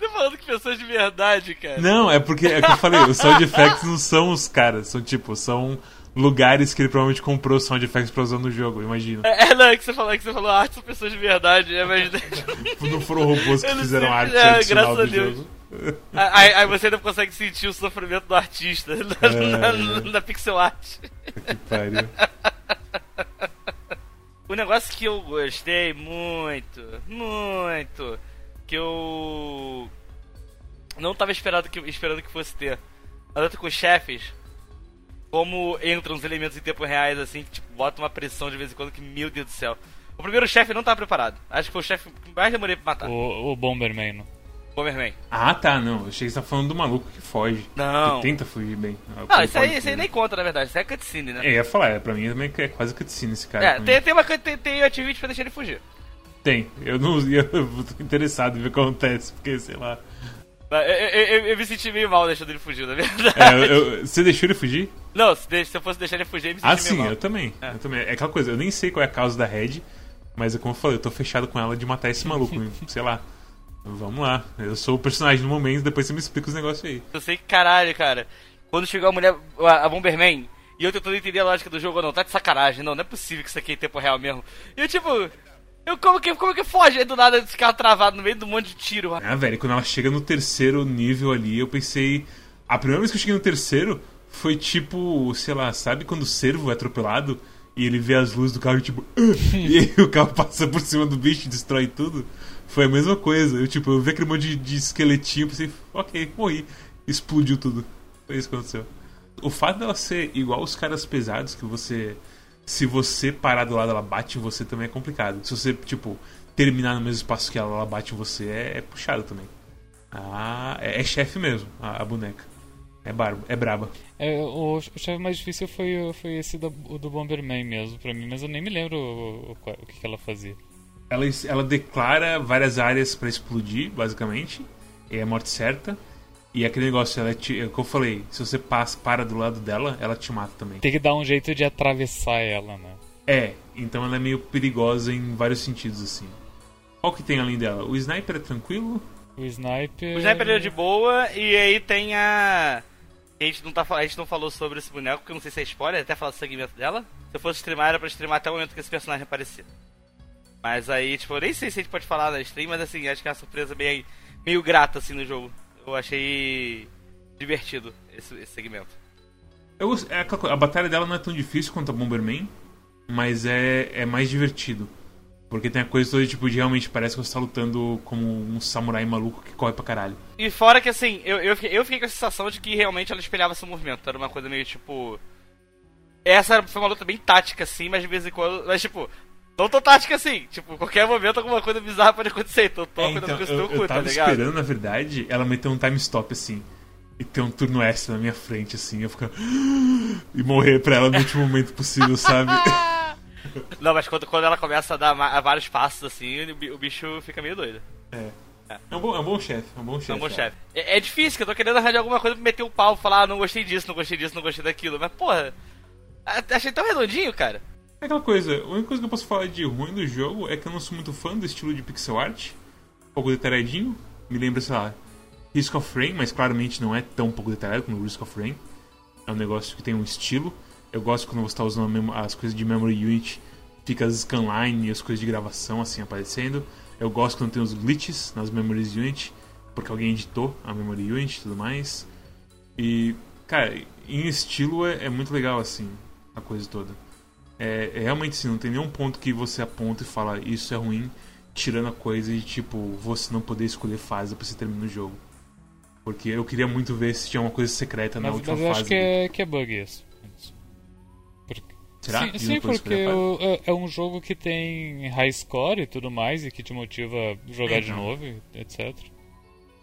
Tô falando que pessoas de verdade, cara. Não, é porque é que eu falei, os sound effects não são os caras, são tipo, são lugares que ele provavelmente comprou sound effects pra usar no jogo, imagina. É, é, não, é que você falou, é que você falou arte são pessoas de verdade, é, mas... Não foram robôs que fizeram sei, arte é, graças do a Deus. jogo. aí, aí você ainda consegue sentir o sofrimento do artista na, É. na- na pixel art. Que pariu. O negócio que eu gostei muito, muito, que eu não tava esperando que, esperando que fosse ter. Luta com os chefes, como entram os elementos em tempo reais, assim, que tipo, bota uma pressão de vez em quando que, meu Deus do céu. O primeiro chefe não tava preparado. Acho que foi o chefe que mais demorei pra matar. O, o Bomberman. não. Bomberman. Ah, tá, não. Eu achei que você tá falando do maluco que foge. Não. Que tenta fugir bem. Não, isso aí, isso aí nem conta, na verdade. Isso é cutscene, né? É, eu ia falar, é, pra mim também é quase cutscene esse cara. É, também. tem, tem uma tem, tem atividade pra deixar ele fugir. Tem. Eu não eu tô interessado em ver o que acontece, porque, sei lá. Eu, eu- eu- eu me senti meio mal deixando ele fugir, na verdade. É, eu- você deixou ele fugir? Não, se, eu fosse deixar ele fugir, eu me senti Ah, meio sim, mal. eu também. É. Eu também. É aquela coisa, eu nem sei qual é a causa da Red, mas é como eu falei, eu tô fechado com ela de matar esse maluco, sei lá. Vamos lá. Eu sou o personagem no momento, depois você me explica os negócios aí. Eu sei que caralho, cara. Quando chegou a mulher, a, a Bomberman, e eu tentando entender a lógica do jogo não, tá de sacanagem, não, não é possível que isso aqui é em tempo real mesmo. E eu tipo, eu como que, como que foge do nada esse carro travado no meio de um monte de tiro? Ah, velho, quando ela chega no terceiro nível ali, eu pensei. A primeira vez que eu cheguei no terceiro foi tipo, sei lá, sabe quando o cervo é atropelado e ele vê as luzes do carro e tipo. E aí o carro passa por cima do bicho e destrói tudo? Foi a mesma coisa. Eu tipo, eu vi aquele monte de, de esqueletinho e pensei, ok, morri. Explodiu tudo. Foi isso que aconteceu. O fato dela ser igual os caras pesados que você. Se você parar do lado ela bate em você também é complicado. Se você, tipo, terminar no mesmo espaço que ela, ela bate em você, é, é puxado também. Ah, é, é chefe mesmo, a, a boneca. É barba, é braba. É, o, o chefe mais difícil foi, foi esse do, o do Bomberman mesmo, pra mim, mas eu nem me lembro o, o, o que, que ela fazia. Ela, ela declara várias áreas pra explodir, basicamente. E é a morte certa. E aquele negócio, ela te, é o que eu falei, se você passa, para do lado dela, ela te mata também. Tem que dar um jeito de atravessar ela, né? É, então ela é meio perigosa em vários sentidos, assim. Qual que tem além dela? O sniper é tranquilo? O Sniper. O sniper é de boa, e aí tem a. A gente, não tá, a gente não falou sobre esse boneco, porque eu não sei se é spoiler, até falar do segmento dela. Se eu fosse streamar, era pra streamar até o momento que esse personagem aparecer. Mas aí, tipo, eu nem sei se a gente pode falar na stream, mas assim, acho que é uma surpresa bem, meio grata, assim, no jogo. Eu achei divertido esse, esse segmento. Eu, é a batalha dela não é tão difícil quanto a Bomberman, mas é, é mais divertido. Porque tem a coisa toda, tipo, de realmente parece que você tá lutando como um samurai maluco que corre pra caralho. E fora que assim, eu, eu, fiquei, eu fiquei com a sensação de que realmente ela espelhava seu movimento. Era uma coisa meio tipo. Essa foi uma luta bem tática, assim, mas de vez em quando. Mas tipo, não tão tática assim. Tipo, qualquer momento alguma coisa bizarra pode acontecer. Então tô É, então, eu, eu cu, tá tava ligado? esperando, na verdade, ela meter um time stop assim. E ter um turno extra na minha frente, assim, eu ficar. E morrer pra ela no último momento possível, sabe? Não, mas quando, quando ela começa a dar a vários passos assim, o bi- o bicho fica meio doido. É. É um bom, é um bom chefe, é um bom chefe. É um bom chefe. É, é difícil, que eu tô querendo arranjar alguma coisa pra meter o pau, falar, ah, não gostei disso, não gostei disso, não gostei daquilo. Mas, porra, achei tão redondinho, cara. É aquela coisa, a única coisa que eu posso falar de ruim do jogo é que eu não sou muito fã do estilo de pixel art. Um pouco detalhadinho. Me lembra, sei lá, Risk of Rain, mas claramente não é tão pouco detalhado como Risk of Rain. É um negócio que tem um estilo. Eu gosto quando você está usando as coisas de Memory Unit fica as scanline e as coisas de gravação assim aparecendo. Eu gosto quando tem os glitches nas Memories Unit, porque alguém editou a Memory Unit e tudo mais. E, cara, em estilo é, é muito legal assim, a coisa toda. É, é realmente assim, não tem nenhum ponto que você aponta e fala isso é ruim, tirando a coisa de tipo, você não poder escolher fase pra você terminar o jogo. Porque eu queria muito ver se tinha uma coisa secreta na Mas, última mas eu fase. acho que é, que é bug isso. Porque- Será? Sim, que sim, porque é, é um jogo que tem high score e tudo mais, e que te motiva a jogar de Então. novo, etc.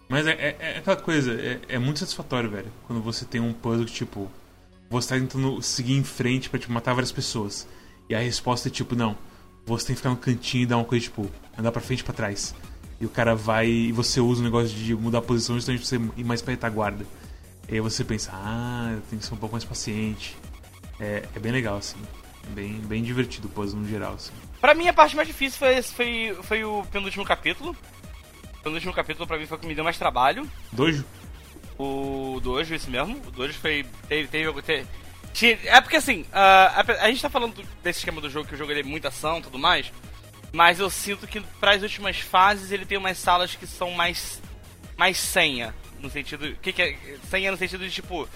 Mas é, é- é aquela coisa, é, é muito satisfatório, velho. Quando você tem um puzzle que, tipo, você tá tentando seguir em frente pra, tipo, matar várias pessoas. E a resposta é, tipo, não. Você tem que ficar no cantinho e dar uma coisa, tipo, andar pra frente e pra trás. E o cara vai e você usa o negócio de mudar a posição justamente pra você ir mais pra retaguarda. E aí você pensa, ah, eu tenho que ser um pouco mais paciente. É, é bem legal, assim. Bem, bem divertido o puzzle no geral, assim. Pra mim, a parte mais difícil foi, foi, foi o penúltimo capítulo. O penúltimo capítulo, pra mim, foi o que me deu mais trabalho. Dojo? O Dojo, esse mesmo. O Dojo foi. Teve. teve, teve- é porque assim, a, a, a gente tá falando desse esquema do jogo, que o jogo ele é muita ação e tudo mais. Mas eu sinto que para as últimas fases ele tem umas salas que são mais. mais senha. No sentido. O que, que é. Senha no sentido de tipo.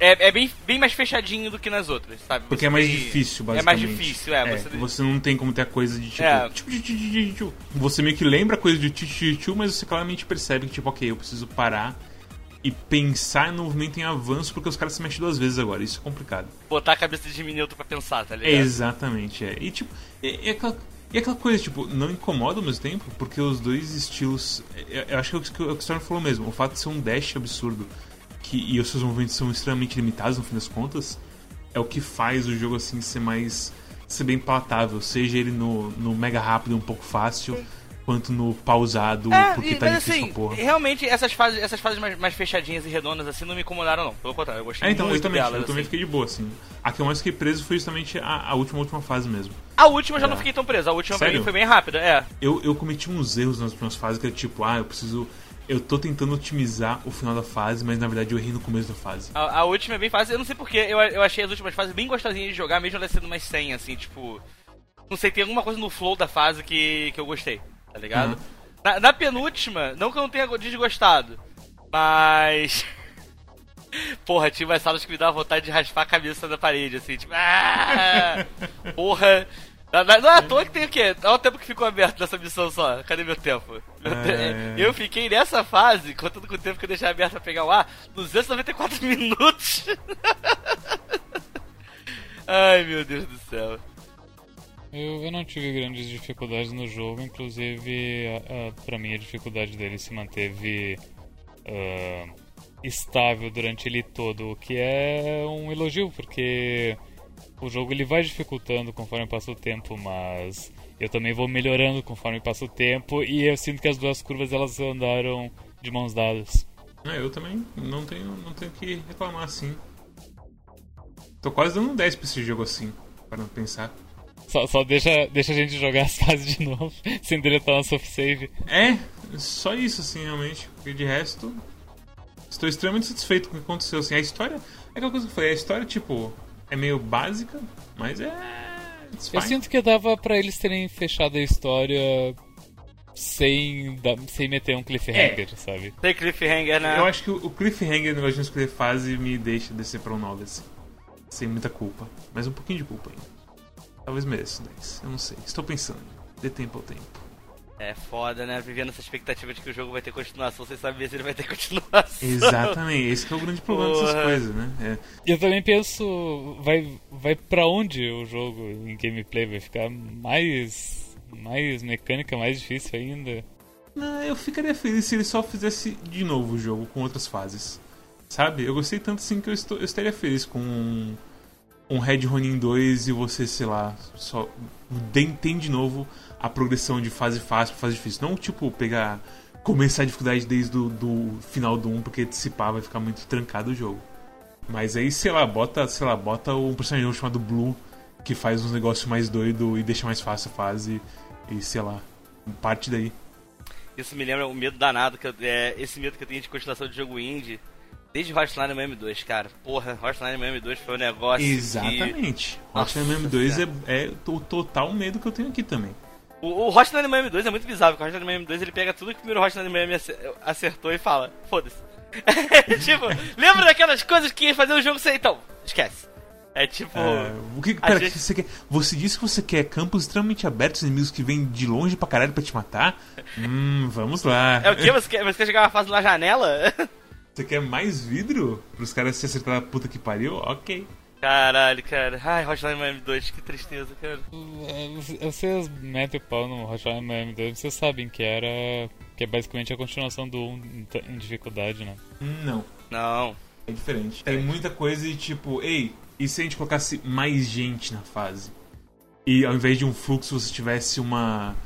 É, é bem, bem mais fechadinho do que nas outras, sabe? Porque Você é mais tem- difícil, É basicamente. mais difícil, é. É, você, você não tem como ter a coisa de tipo. É. tipo, tchu, tchu, tchu, tchu, tchu. Você meio que lembra a coisa de tchu, mas você claramente percebe que, tipo, ok, eu preciso parar e pensar no movimento em avanço porque os caras se mexem duas vezes agora. Isso é complicado. botar a cabeça de minuto pra pensar, tá ligado? Exatamente, é. E tipo, é, é aquela, e aquela coisa, tipo, não incomoda ao mesmo tempo, porque os dois estilos. é- Eu acho que é o que o Storm falou mesmo. O fato de ser um dash absurdo que, e os seus movimentos são extremamente limitados no fim das contas, é o que faz o jogo assim ser mais. ser bem palatável. Seja ele no, no mega rápido um pouco fácil, quanto no pausado, É, porque e- tá mas difícil assim, porra. realmente essas fases, essas fases mais, mais fechadinhas e redondas assim não me incomodaram não. Pelo contrário, eu gostei É, então, muito eu também, delas. eu também assim. fiquei de boa, assim. A que eu mais fiquei preso foi justamente a, a última, última fase mesmo. A última eu já É. não fiquei tão preso. A última pra mim foi bem rápida, é. Eu, eu cometi uns erros nas últimas fases que é tipo, ah, eu preciso. Eu tô tentando otimizar o final da fase, mas na verdade eu errei no começo da fase. A, a última é bem fácil. Eu não sei porquê, eu, eu achei as últimas fases bem gostosinhas de jogar, mesmo elas sendo mais 100, assim, tipo. Não sei, tem alguma coisa no flow da fase que, que eu gostei, tá ligado? Uhum. Na, na penúltima, não que eu não tenha desgostado, mas. Porra, tinha umas salas que me davam vontade de raspar a cabeça da parede, assim, tipo. Ah! Porra! Não, é à toa que tem o quê? Olha o tempo que ficou aberto nessa missão só. Cadê meu tempo? É. Eu fiquei nessa fase, contando com o tempo que eu deixei aberto pra pegar o ar, 294 minutos. Ai, meu Deus do céu. Eu, eu não tive grandes dificuldades no jogo, inclusive a, a, pra mim a dificuldade dele se manteve ah, estável durante ele todo, o que é um elogio, porque o jogo ele vai dificultando conforme passa o tempo, mas eu também vou melhorando conforme passa o tempo e eu sinto que as duas curvas elas andaram de mãos dadas. É, eu também não tenho, não tenho que reclamar assim. Tô quase dando um 10 pra esse jogo assim, para não pensar. Só, só deixa, deixa a gente jogar as fases de novo, sem deletar nosso save. É, só isso assim, realmente. Porque de resto, estou extremamente satisfeito com o que aconteceu. Assim, a história, é aquela coisa que eu falei, a história, tipo, é meio básica, mas é. it's Eu sinto que dava pra eles terem fechado a história sem, sem meter um cliffhanger, sabe? Tem cliffhanger, né? Eu acho que o cliffhanger no negócio de escolher fase me deixa descer pra um 9, assim. Sem muita culpa. Mas um pouquinho de culpa ainda. Talvez mereça 10. Eu não sei. Estou pensando. Dê tempo ao tempo. É foda, né? Vivendo essa expectativa de que o jogo vai ter continuação sem saber se ele vai ter continuação. Exatamente. Esse que é o grande problema dessas Porra. coisas, né? É. E eu também penso, vai, vai pra onde o jogo em gameplay? Vai ficar mais, mais mecânica, mais difícil ainda? Não, eu ficaria feliz se ele só fizesse de novo o jogo com outras fases. Sabe? Eu gostei tanto assim que eu, estou, eu estaria feliz com um, Red Ronin 2 e você, sei lá, só tem, de novo a progressão de fase fácil pra fase difícil. Não, tipo, pegar. começar a dificuldade desde o do final do 1, porque pá vai ficar muito trancado o jogo. Mas aí, sei lá, bota, sei lá, bota um personagem novo chamado Blue que faz uns negócios mais doido e deixa mais fácil a fase e sei lá, parte daí. Isso me lembra o medo danado, que eu- é, esse medo que eu tenho de continuação de jogo indie. Desde Hotline Miami 2, cara. Porra, Hotline Miami 2 foi um negócio. Exatamente. Que... Hotline Miami 2 é, é, o total medo que eu tenho aqui também. O, o Hotline Miami 2 é muito bizarro, porque o Hotline Miami 2 ele pega tudo que o primeiro Hotline Miami acertou e fala: foda-se. tipo, lembra daquelas coisas que ia fazer o jogo ser. Então, esquece. É tipo. É, o que, pera, gente... que você quer? Você disse que você quer campos extremamente abertos, inimigos que vêm de longe pra caralho pra te matar? hum, vamos lá. É o que? Você quer, você quer jogar uma fase na janela? Você quer mais vidro? Pros caras se acertar a puta que pariu? Ok. Caralho, cara. Ai, Hotline Miami 2, que tristeza, cara. Vocês metem o pau no Hotline Miami 2, vocês sabem que era. que é basicamente a continuação do 1 em dificuldade, né? Não. Não. É diferente. Tem muita coisa e tipo, ei, e se a gente colocasse mais gente na fase? E ao invés de um fluxo você tivesse uma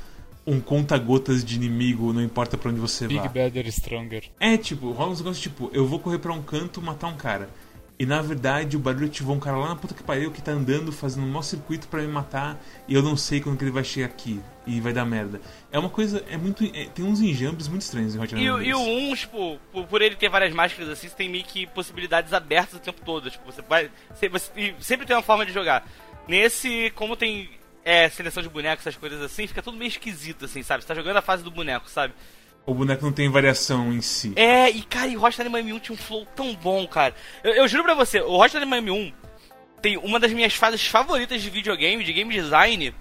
um conta-gotas de inimigo, não importa para onde você Big vá. Big Better Stronger. É, tipo, rola uns negócios tipo, eu vou correr para um canto matar um cara. E na verdade o barulho ativou um cara lá na puta que pariu que tá andando, fazendo um maior circuito para me matar. E eu não sei quando que ele vai chegar aqui. E vai dar merda. É uma coisa, é muito. É, tem uns enjambres muito estranhos em Hotline E, e o 1, tipo, por, por, ele ter várias máscaras assim, você tem meio que possibilidades abertas o tempo todo. Tipo, você vai. Você, você sempre tem uma forma de jogar. Nesse, como tem é, seleção de bonecos, essas coisas assim, fica tudo meio esquisito, assim, sabe? Você tá jogando a fase do boneco, sabe? O boneco não tem variação em si. É, e cara, e o Hotline Miami 1 tinha um flow tão bom, cara. Eu, eu juro pra você, o Hotline Miami 1 tem uma das minhas fases favoritas de videogame, de game design,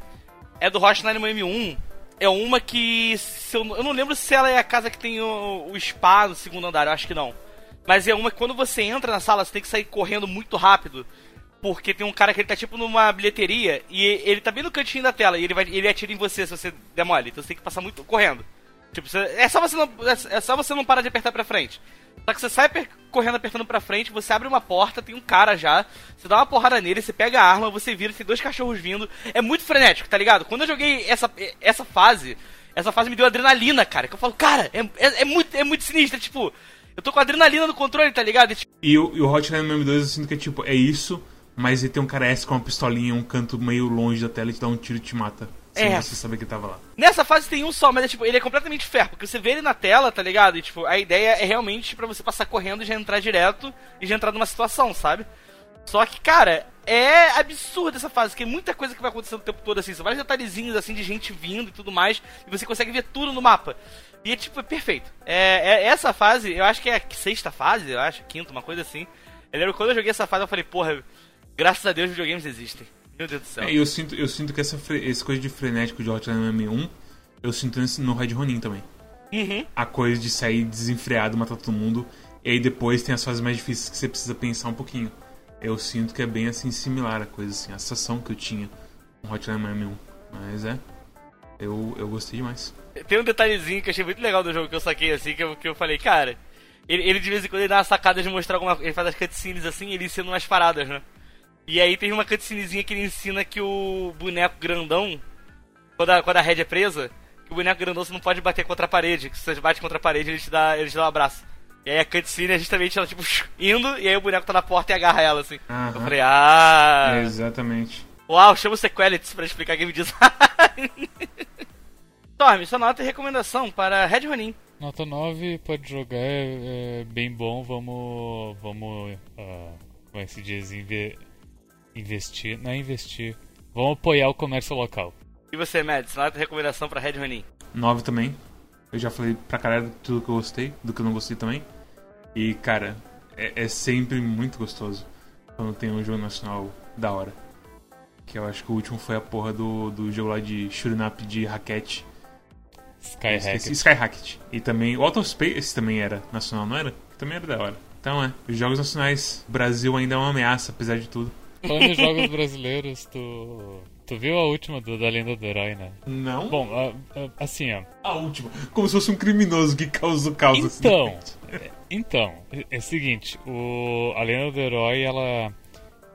é do Hotline Miami 1. É uma que. Eu, eu, não lembro se ela é a casa que tem o, o spa no segundo andar, eu acho que não. Mas é uma que quando você entra na sala, você tem que sair correndo muito rápido. Porque tem um cara que ele tá tipo numa bilheteria e ele tá bem no cantinho da tela e ele vai ele atira em você se você der mole. Então você tem que passar muito correndo. Tipo, você, é só você não é só você não parar de apertar para frente. Só que você sai correndo apertando pra frente, você abre uma porta, tem um cara já, você dá uma porrada nele, você pega a arma, você vira, tem dois cachorros vindo. É muito frenético, tá ligado? Quando eu joguei essa, essa fase, essa fase me deu adrenalina, cara. Que eu falo, cara, é, é, é muito, é muito sinistro, tipo, eu tô com adrenalina no controle, tá ligado? E, tipo... e, o, e o Hotline Miami 2 eu sinto que é tipo, é isso mas ele tem um cara S com uma pistolinha um canto meio longe da tela e te dá um tiro e te mata. Sem é. você saber que tava lá. Nessa fase tem um só, mas é tipo, ele é completamente ferro, porque você vê ele na tela, tá ligado? E tipo, a ideia é realmente para você passar correndo e já entrar direto e já entrar numa situação, sabe? Só que, cara, é absurdo essa fase, porque é muita coisa que vai acontecendo o tempo todo, assim, são vários detalhezinhos, assim, de gente vindo e tudo mais, e você consegue ver tudo no mapa. E é, tipo, é perfeito. É, é essa fase, eu acho que é a sexta fase, eu acho, quinta, uma coisa assim. Eu lembro quando eu joguei essa fase, eu falei, porra, Graças a Deus, videogames existem. Meu Deus do céu. É, eu sinto, eu sinto que essa, essa coisa de frenético de Hotline M1, eu sinto no Red Ronin também. Uhum. A coisa de sair desenfreado, matar todo mundo, e aí depois tem as fases mais difíceis que você precisa pensar um pouquinho. Eu sinto que é bem assim similar a coisa assim, a sensação que eu tinha com Hotline Miami 1. Mas é, eu, eu gostei demais. Tem um detalhezinho que eu achei muito legal do jogo que eu saquei assim, que eu, que eu falei, cara, ele, ele de vez em quando ele dá uma sacada de mostrar alguma Ele faz as cutscenes assim ele ensina umas paradas, né? E aí tem uma cutscenezinha que ele ensina que o boneco grandão, quando a, quando a Red é presa, que o boneco grandão você não pode bater contra a parede, que se você bate contra a parede ele te dá, ele te dá um abraço. E aí a cutscene é justamente ela, tipo, indo, e aí o boneco tá na porta e agarra ela, assim. Uhum. Eu falei, ah... É, exatamente. Uau, chama o Sequelities pra explicar game design. Storm, sua nota e recomendação para Red Ronin. Nota 9, pode jogar, é, é bem bom, vamos... Vamos... Uh, como é que se diz? Inver investir, não é investir. Vamos apoiar o comércio local. E você, Mads, nota de recomendação para Red Ronin? 9 também. Eu já falei pra caralho tudo que eu gostei, do que eu não gostei também. E, cara, é, é sempre muito gostoso quando tem um jogo nacional da hora. Que eu acho que o último foi a porra do, do jogo lá de up de raquete. Sky Hackett. Sky Hackett. E também o Out of Space também era nacional, não era? Também era da hora. Então é, os jogos nacionais, Brasil ainda é uma ameaça, apesar de tudo. Falando em jogos brasileiros, tu. Tu viu a última do, da Lenda do Herói, né? Não. Bom, a, a, assim, ó. A última. Como se fosse um criminoso que causa Então. É, então, é, é o seguinte, o, a Lenda do Herói, ela.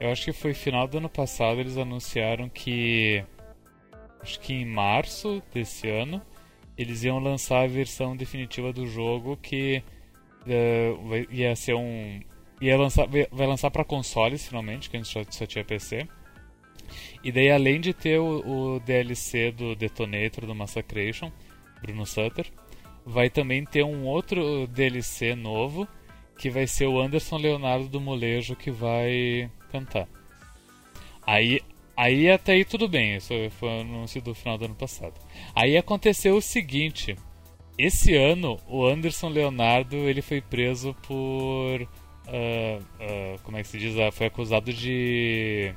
Eu acho que foi final do ano passado, eles anunciaram que. Acho que em março desse ano, eles iam lançar a versão definitiva do jogo que. Uh, ia ser um ia lançar, vai lançar para consoles finalmente, que a gente só, só tinha PC. E daí, além de ter o, o, DLC do Detonator, do Massacration, Bruno Sutter, vai também ter um outro DLC novo, que vai ser o Anderson Leonardo do Molejo que vai cantar. Aí, aí até aí tudo bem, isso foi anúncio do final do ano passado. Aí aconteceu o seguinte, esse ano o Anderson Leonardo ele foi preso por, uh, uh, como é que se diz, uh, foi acusado de,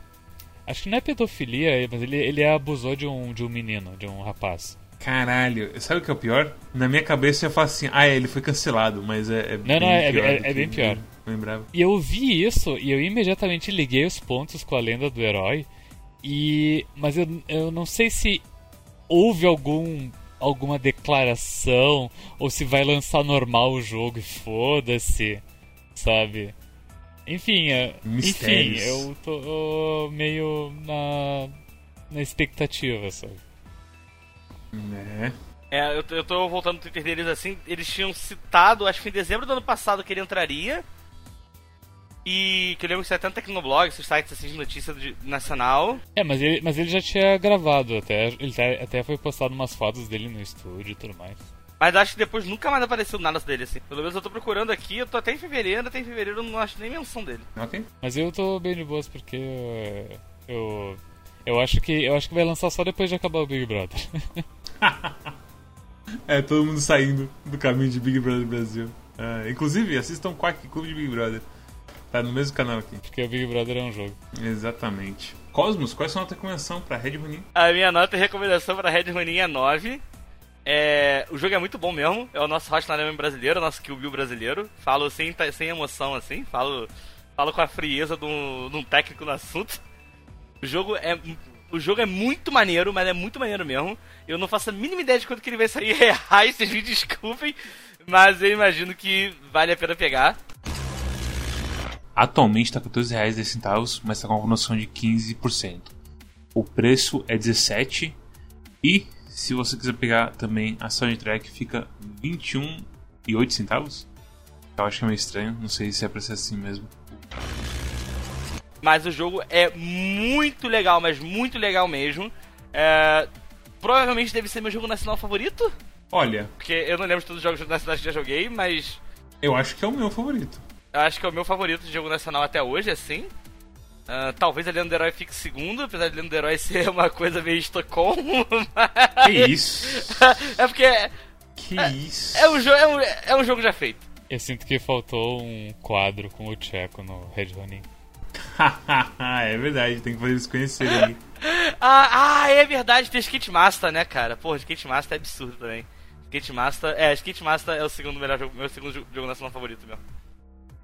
acho que não é pedofilia, mas ele, ele abusou de um, de um menino, de um rapaz. Caralho, sabe o que é o pior? Na minha cabeça eu falo assim, ah, ele foi cancelado, mas é, é não, bem não, é, pior. é, é bem pior. Lembrava. E eu vi isso e eu imediatamente liguei os pontos com a lenda do herói. E mas eu, eu não sei se houve algum alguma declaração ou se vai lançar normal o jogo e foda-se, sabe? Enfim, é- enfim, eu tô meio na na expectativa, sabe? Né? É, eu, tô- eu tô voltando no Twitter deles assim, eles tinham citado, acho que em dezembro do ano passado que ele entraria. E que eu lembro que isso é tanto Tecnoblog, esses sites assim de notícia de- nacional. É, mas ele, mas ele já tinha gravado até, ele até- até foi postado umas fotos dele no estúdio e tudo mais. Mas acho que depois nunca mais apareceu nada dele, assim. Pelo menos eu tô procurando aqui, eu tô até em fevereiro, até em fevereiro eu não acho nem menção dele. Ok. Mas eu tô bem de boas porque eu eu acho que eu acho que vai lançar só depois de acabar o Big Brother. É, todo mundo saindo do caminho de Big Brother Brasil. Ah, inclusive, assistam Quack Clube de Big Brother. Tá no mesmo canal aqui. porque o Big Brother é um jogo. Exatamente. Cosmos, qual é a sua nota de recomendação pra Red Ronin? A minha nota e recomendação pra Red Ronin é 9. É, o jogo é muito bom mesmo. É o nosso Hotline brasileiro, nosso Kill Bill brasileiro. Falo sem, sem emoção, assim. Falo, falo com a frieza de um, de um técnico no assunto. O jogo é. O jogo é muito maneiro, mas é muito maneiro mesmo. Eu não faço a mínima ideia de quando que ele vai sair reais, vocês me desculpem. Mas eu imagino que vale a pena pegar. Atualmente tá R$ 14,10, mas tá com uma promoção de 15%. O preço é 17 e se você quiser pegar também a soundtrack fica 21,8 centavos. Eu acho que é meio estranho, não sei se é pra ser assim mesmo. Mas o jogo é muito legal, mas muito legal mesmo. É, provavelmente deve ser meu jogo nacional favorito. Olha, Porque eu não lembro de todos os jogos nacionais que já joguei, mas eu acho que é o meu favorito. eu acho que é o meu favorito de jogo nacional até hoje, assim. Ah, talvez a Lenda do Herói fique segundo, apesar de Lenda do Herói ser uma coisa meio Estocolmo. Que isso? é porque é, Que isso? é um, é, um, é um jogo já feito. Eu sinto que faltou um quadro com o Checo no Red Ronin. é verdade, tem que fazer eles conhecerem aí. Ah, ah, é verdade, tem Skate Master, né, cara? Porra, Skate Master é absurdo também. Skate Master, é, Skate Master é o segundo melhor jogo, meu segundo jo- jogo nacional favorito meu.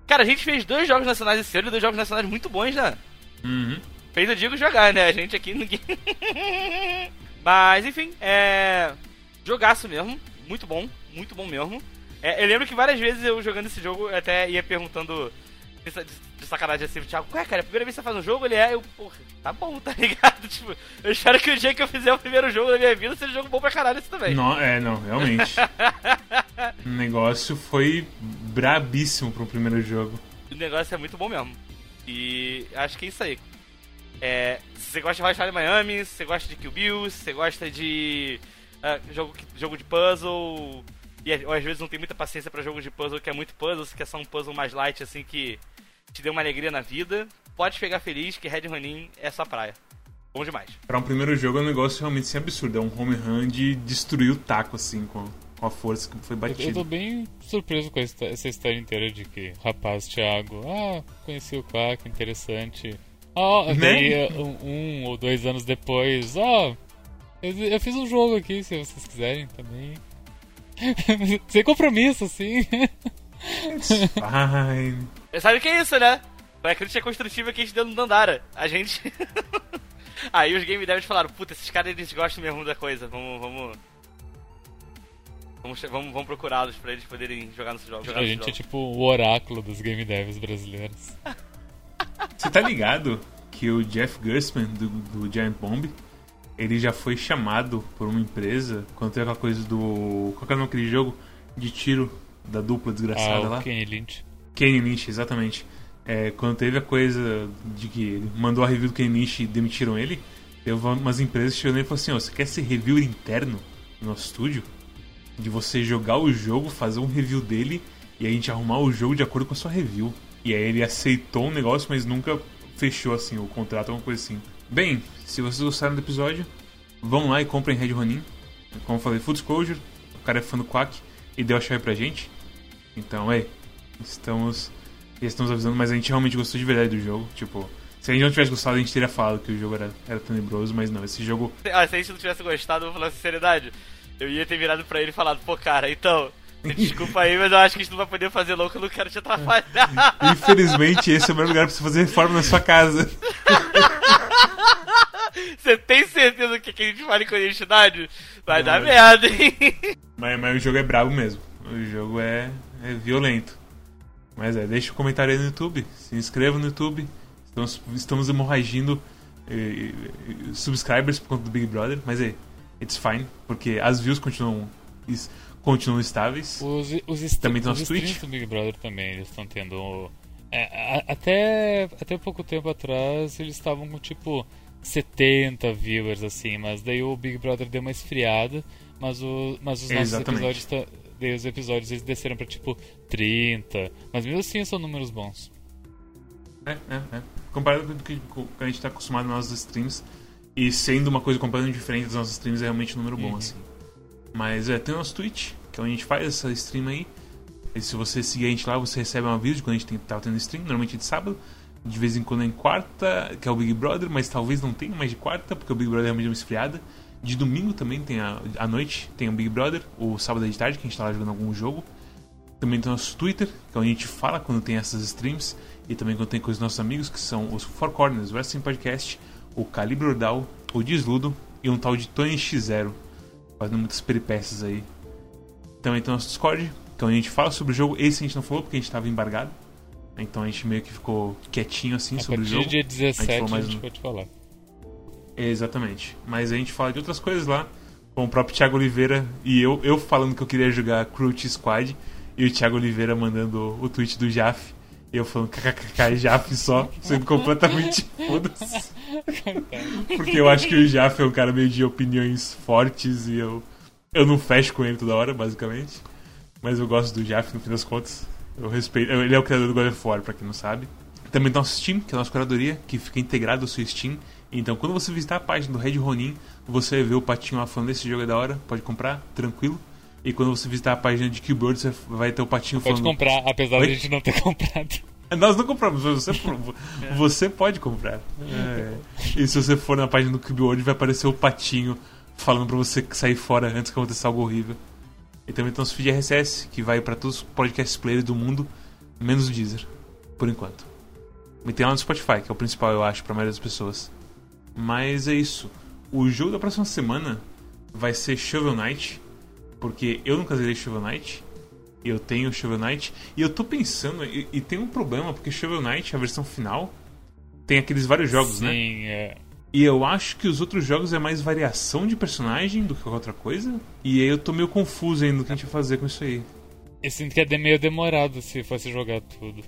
Cara, a gente fez dois jogos nacionais esse ano e dois jogos nacionais muito bons, né? Uhum. Fez eu digo jogar, né? A gente aqui ninguém. Mas enfim, é. Jogaço mesmo. Muito bom, muito bom mesmo. É, eu lembro que várias vezes eu jogando esse jogo até ia perguntando de, sa- de sacanagem assim, Thiago, ué, cara, a primeira vez que você faz um jogo, ele é. Eu, porra, tá bom, tá ligado? Tipo, eu espero que o dia que eu fizer o primeiro jogo da minha vida seja um jogo bom pra caralho esse também. Não, é, não, realmente. o negócio foi brabíssimo pro primeiro jogo. O negócio é muito bom mesmo. E acho que é isso aí. É, se você gosta de Hotline Miami, se você gosta de Kill Bill, se você gosta de ah, jogo, jogo de puzzle, e às vezes não tem muita paciência pra jogo de puzzle que é muito puzzle, se quer só um puzzle mais light assim que te dê uma alegria na vida, pode pegar feliz que Red Ronin é sua praia. Bom demais. Pra um primeiro jogo é um negócio realmente assim, absurdo. É um home run de destruir o taco, assim, com, com a força que foi Eu, eu tô bem surpreso com essa, essa história inteira de que, rapaz, Thiago, ah, conheci o Quack, interessante. Ah, Né? daí um, um ou dois anos depois, ó, eu, eu fiz um jogo aqui, se vocês quiserem também. Sem compromisso, assim. Fine. Sabe o que é isso, né? Foi a crítica construtiva que a gente deu no Dandara. A gente. Aí os game devs falaram, puta, esses caras eles gostam mesmo da coisa, vamos. Vamos, vamos, vamos, vamos procurá-los pra eles poderem jogar nos jogos. jogar A gente é jogos. tipo o oráculo dos game devs brasileiros. Você tá ligado que o Jeff Gussman, do, do Giant Bomb, ele já foi chamado por uma empresa quando teve aquela coisa do. Qual que é o nome daquele jogo? De tiro da dupla desgraçada Ah, lá? o Kenny Lynch. Kenny Lynch, exatamente. É, quando teve a coisa de que ele mandou a review do Kenny Lynch e demitiram ele, teve umas empresas que chegando nele e falaram assim: ó, você quer ser review interno no nosso estúdio? De você jogar o jogo, fazer um review dele e a gente arrumar o jogo de acordo com a sua review. E aí ele aceitou um negócio, mas nunca fechou assim o contrato, alguma coisa assim. Bem, se vocês gostaram do episódio, vão lá e comprem Red Ronin. Como eu falei, Full Disclosure, o cara é fã do Quack e deu a chave pra gente. Então, ei, estamos, estamos avisando, mas a gente realmente gostou de verdade do jogo. Tipo, se a gente não tivesse gostado, a gente teria falado que o jogo era, era tenebroso, mas não, esse jogo. Ah, se a gente não tivesse gostado, vou falar sinceridade. Eu ia ter virado pra ele e falado, pô, cara, então. Desculpa aí, mas eu acho que a gente não vai poder fazer louco, eu não quero te atrapalhar. Infelizmente, esse é o melhor lugar pra você fazer reforma na sua casa. Você tem certeza que a gente fala com honestidade? Vai dar merda, hein? Mas, mas o jogo é brabo mesmo. O jogo é, é violento. Mas é, deixa o um comentário aí no YouTube. Se inscreva no YouTube. Estamos, estamos hemorragindo eh, subscribers por conta do Big Brother. Mas é, it's fine. Porque as views continuam, continuam estáveis. Os, os também tem os Twitch. do Big Brother também, eles estão tendo. É, a, até, até pouco tempo atrás eles estavam com tipo 70 viewers assim, mas daí o Big Brother deu uma esfriada, mas, o, mas os nossos Exatamente. episódios daí os episódios eles desceram pra tipo 30, mas mesmo assim são números bons. É, é, é. Comparado com o que a gente tá acostumado nas streams, e sendo uma coisa completamente diferente das nossas streams, é realmente um número bom, Uhum. assim. Mas é, tem o nosso Twitch, que é onde a gente faz essa stream aí. E se você seguir a gente lá, você recebe um aviso de quando a gente tem, tá tendo stream, normalmente é de sábado. De vez em quando é em quarta, que é o Big Brother, mas talvez não tenha mais de quarta, porque o Big Brother é realmente uma esfriada. De domingo também tem a, à noite, tem o Big Brother, o sábado de tarde, que a gente tá lá jogando algum jogo. Também tem o nosso Twitter, que é onde a gente fala quando tem essas streams. E também quando tem com os nossos amigos, que são os Four Corners, o Wrestling Podcast, o Calibre Ordal, o Desludo e um tal de Tony X0. Fazendo muitas peripécias aí. Também tem o nosso Discord, que é onde a gente fala sobre o jogo. Esse a gente não falou porque a gente estava embargado. Então a gente meio que ficou quietinho assim A sobre o jogo. dia A 17 gente a falou mais gente um- pode falar. Exatamente. Mas a gente fala de outras coisas lá, com o próprio Thiago Oliveira e eu, eu falando que eu queria jogar Cruelty Squad e o Thiago Oliveira mandando o tweet do Jaf. E eu falando kkkk Jaf só, sendo completamente foda-se. Porque eu acho que o Jaf é um cara meio de opiniões fortes e eu, eu não fecho com ele toda hora, basicamente. Mas eu gosto do Jaf no fim das contas. Eu respeito. Ele é o criador do God of War, pra quem não sabe. Também tem nosso Steam, que é a nossa curadoria, que fica integrado ao seu Steam. Então, quando você visitar a página do Red Ronin, você ver o patinho lá falando: esse jogo é da hora, pode comprar, tranquilo. E quando você visitar a página de Keyboard, você vai ter o patinho Pode falando. comprar, apesar Oi? de a gente não ter comprado. Nós não compramos, mas você, você pode comprar. É. E se você for na página do Keyboard, vai aparecer o patinho falando pra você sair fora antes que aconteça algo horrível. E também tem os feed RSS, que vai pra todos os podcast players do mundo, menos o Deezer, por enquanto. E tem lá no Spotify, que é o principal, eu acho, pra maioria das pessoas. Mas é isso. O jogo da próxima semana vai ser Shovel Knight, porque eu nunca zerei Shovel Knight. Eu tenho Shovel Knight. E eu tô pensando, e, e tem um problema, porque Shovel Knight, a versão final, tem aqueles vários jogos, Sim, né? é. E eu acho que os outros jogos é mais variação de personagem do que qualquer outra coisa. E aí eu tô meio confuso ainda no que a gente vai fazer com isso aí. Eu sinto que é meio demorado se fosse jogar tudo.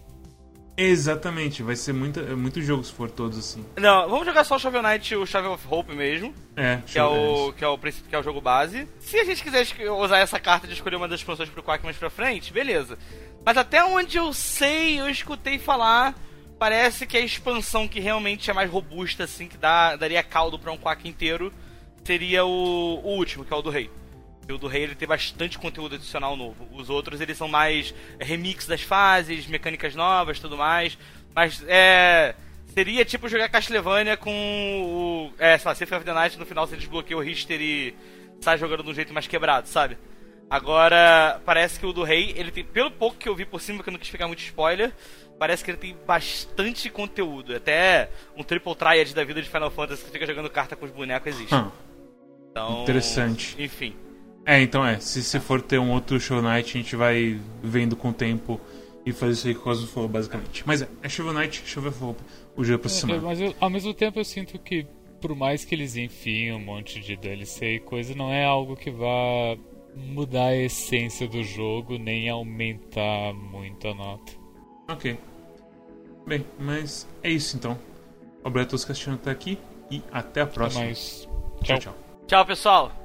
Exatamente, vai ser muita, muito jogo se for todos assim. Não, vamos jogar só o Shovel Knight, o Shovel of Hope mesmo, É, que é o que é o princípio que é o jogo base. Se a gente quiser usar essa carta de escolher uma das expansões pro Quack mais pra frente, beleza. Mas até onde eu sei, eu escutei falar, parece que a expansão que realmente é mais robusta assim, que dá daria caldo pra um Quack inteiro, seria o, o último, que é o do Rei. E o do Rei ele tem bastante conteúdo adicional novo. Os outros eles são mais remix das fases, mecânicas novas, tudo mais. Mas é. Seria tipo jogar Castlevania com o. É, sei lá, Symphony of the Night no final você desbloqueia o Richter e sai jogando de um jeito mais quebrado, sabe? Agora, parece que o do Rei, ele tem. Pelo pouco que eu vi por cima, que eu não quis pegar muito spoiler, parece que ele tem bastante conteúdo. Até um Triple Triad da vida de Final Fantasy que fica jogando carta com os bonecos existe. Hum, Então, Interessante. Enfim. É, então é. Se, se for ter um outro Shovel Knight, a gente vai vendo com o tempo e fazer isso aí que o Cosmo falou, basicamente. Mas é, é Shovel Knight, Shovel Hope, o jogo pra É, semana. mas eu- ao mesmo tempo eu sinto que, por mais que eles enfiem um monte de DLC e coisa, não é algo que vá mudar a essência do jogo nem aumentar muito a nota. Ok. Bem, mas é isso então. Obrigado a todos que assistiram até aqui e até a próxima. Mas. Tchau, tchau. Tchau, pessoal.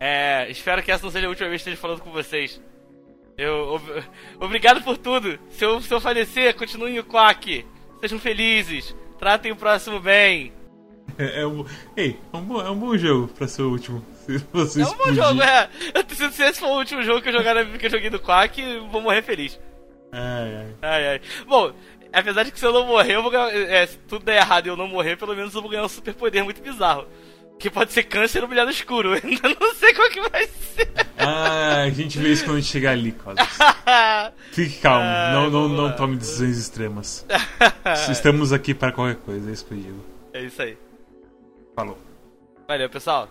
É, espero que essa não seja a última vez que esteja falando com vocês. Eu, ob- obrigado por tudo. Se eu, se eu falecer, continuem o Quack. Sejam felizes. Tratem o próximo bem. É, é um, ei, é um, bom, é um bom jogo pra ser o último. Se você É um bom jogo, é. Se, se esse for o último jogo que eu, jogar que eu joguei do Quack, eu vou morrer feliz. Ai, ai. Ai, ai. Bom, apesar de que se eu não morrer, eu vou ganhar. É, se tudo der errado e eu não morrer, pelo menos eu vou ganhar um superpoder muito bizarro. Que pode ser câncer ou brilhar no escuro. Eu ainda não sei qual que vai ser. Ah, a gente vê isso quando a gente chegar ali, Cosmos. Fique calmo, Ah, não, não, não tome decisões extremas. Estamos aqui para qualquer coisa, é isso que eu digo. É isso aí. Falou. Valeu, pessoal.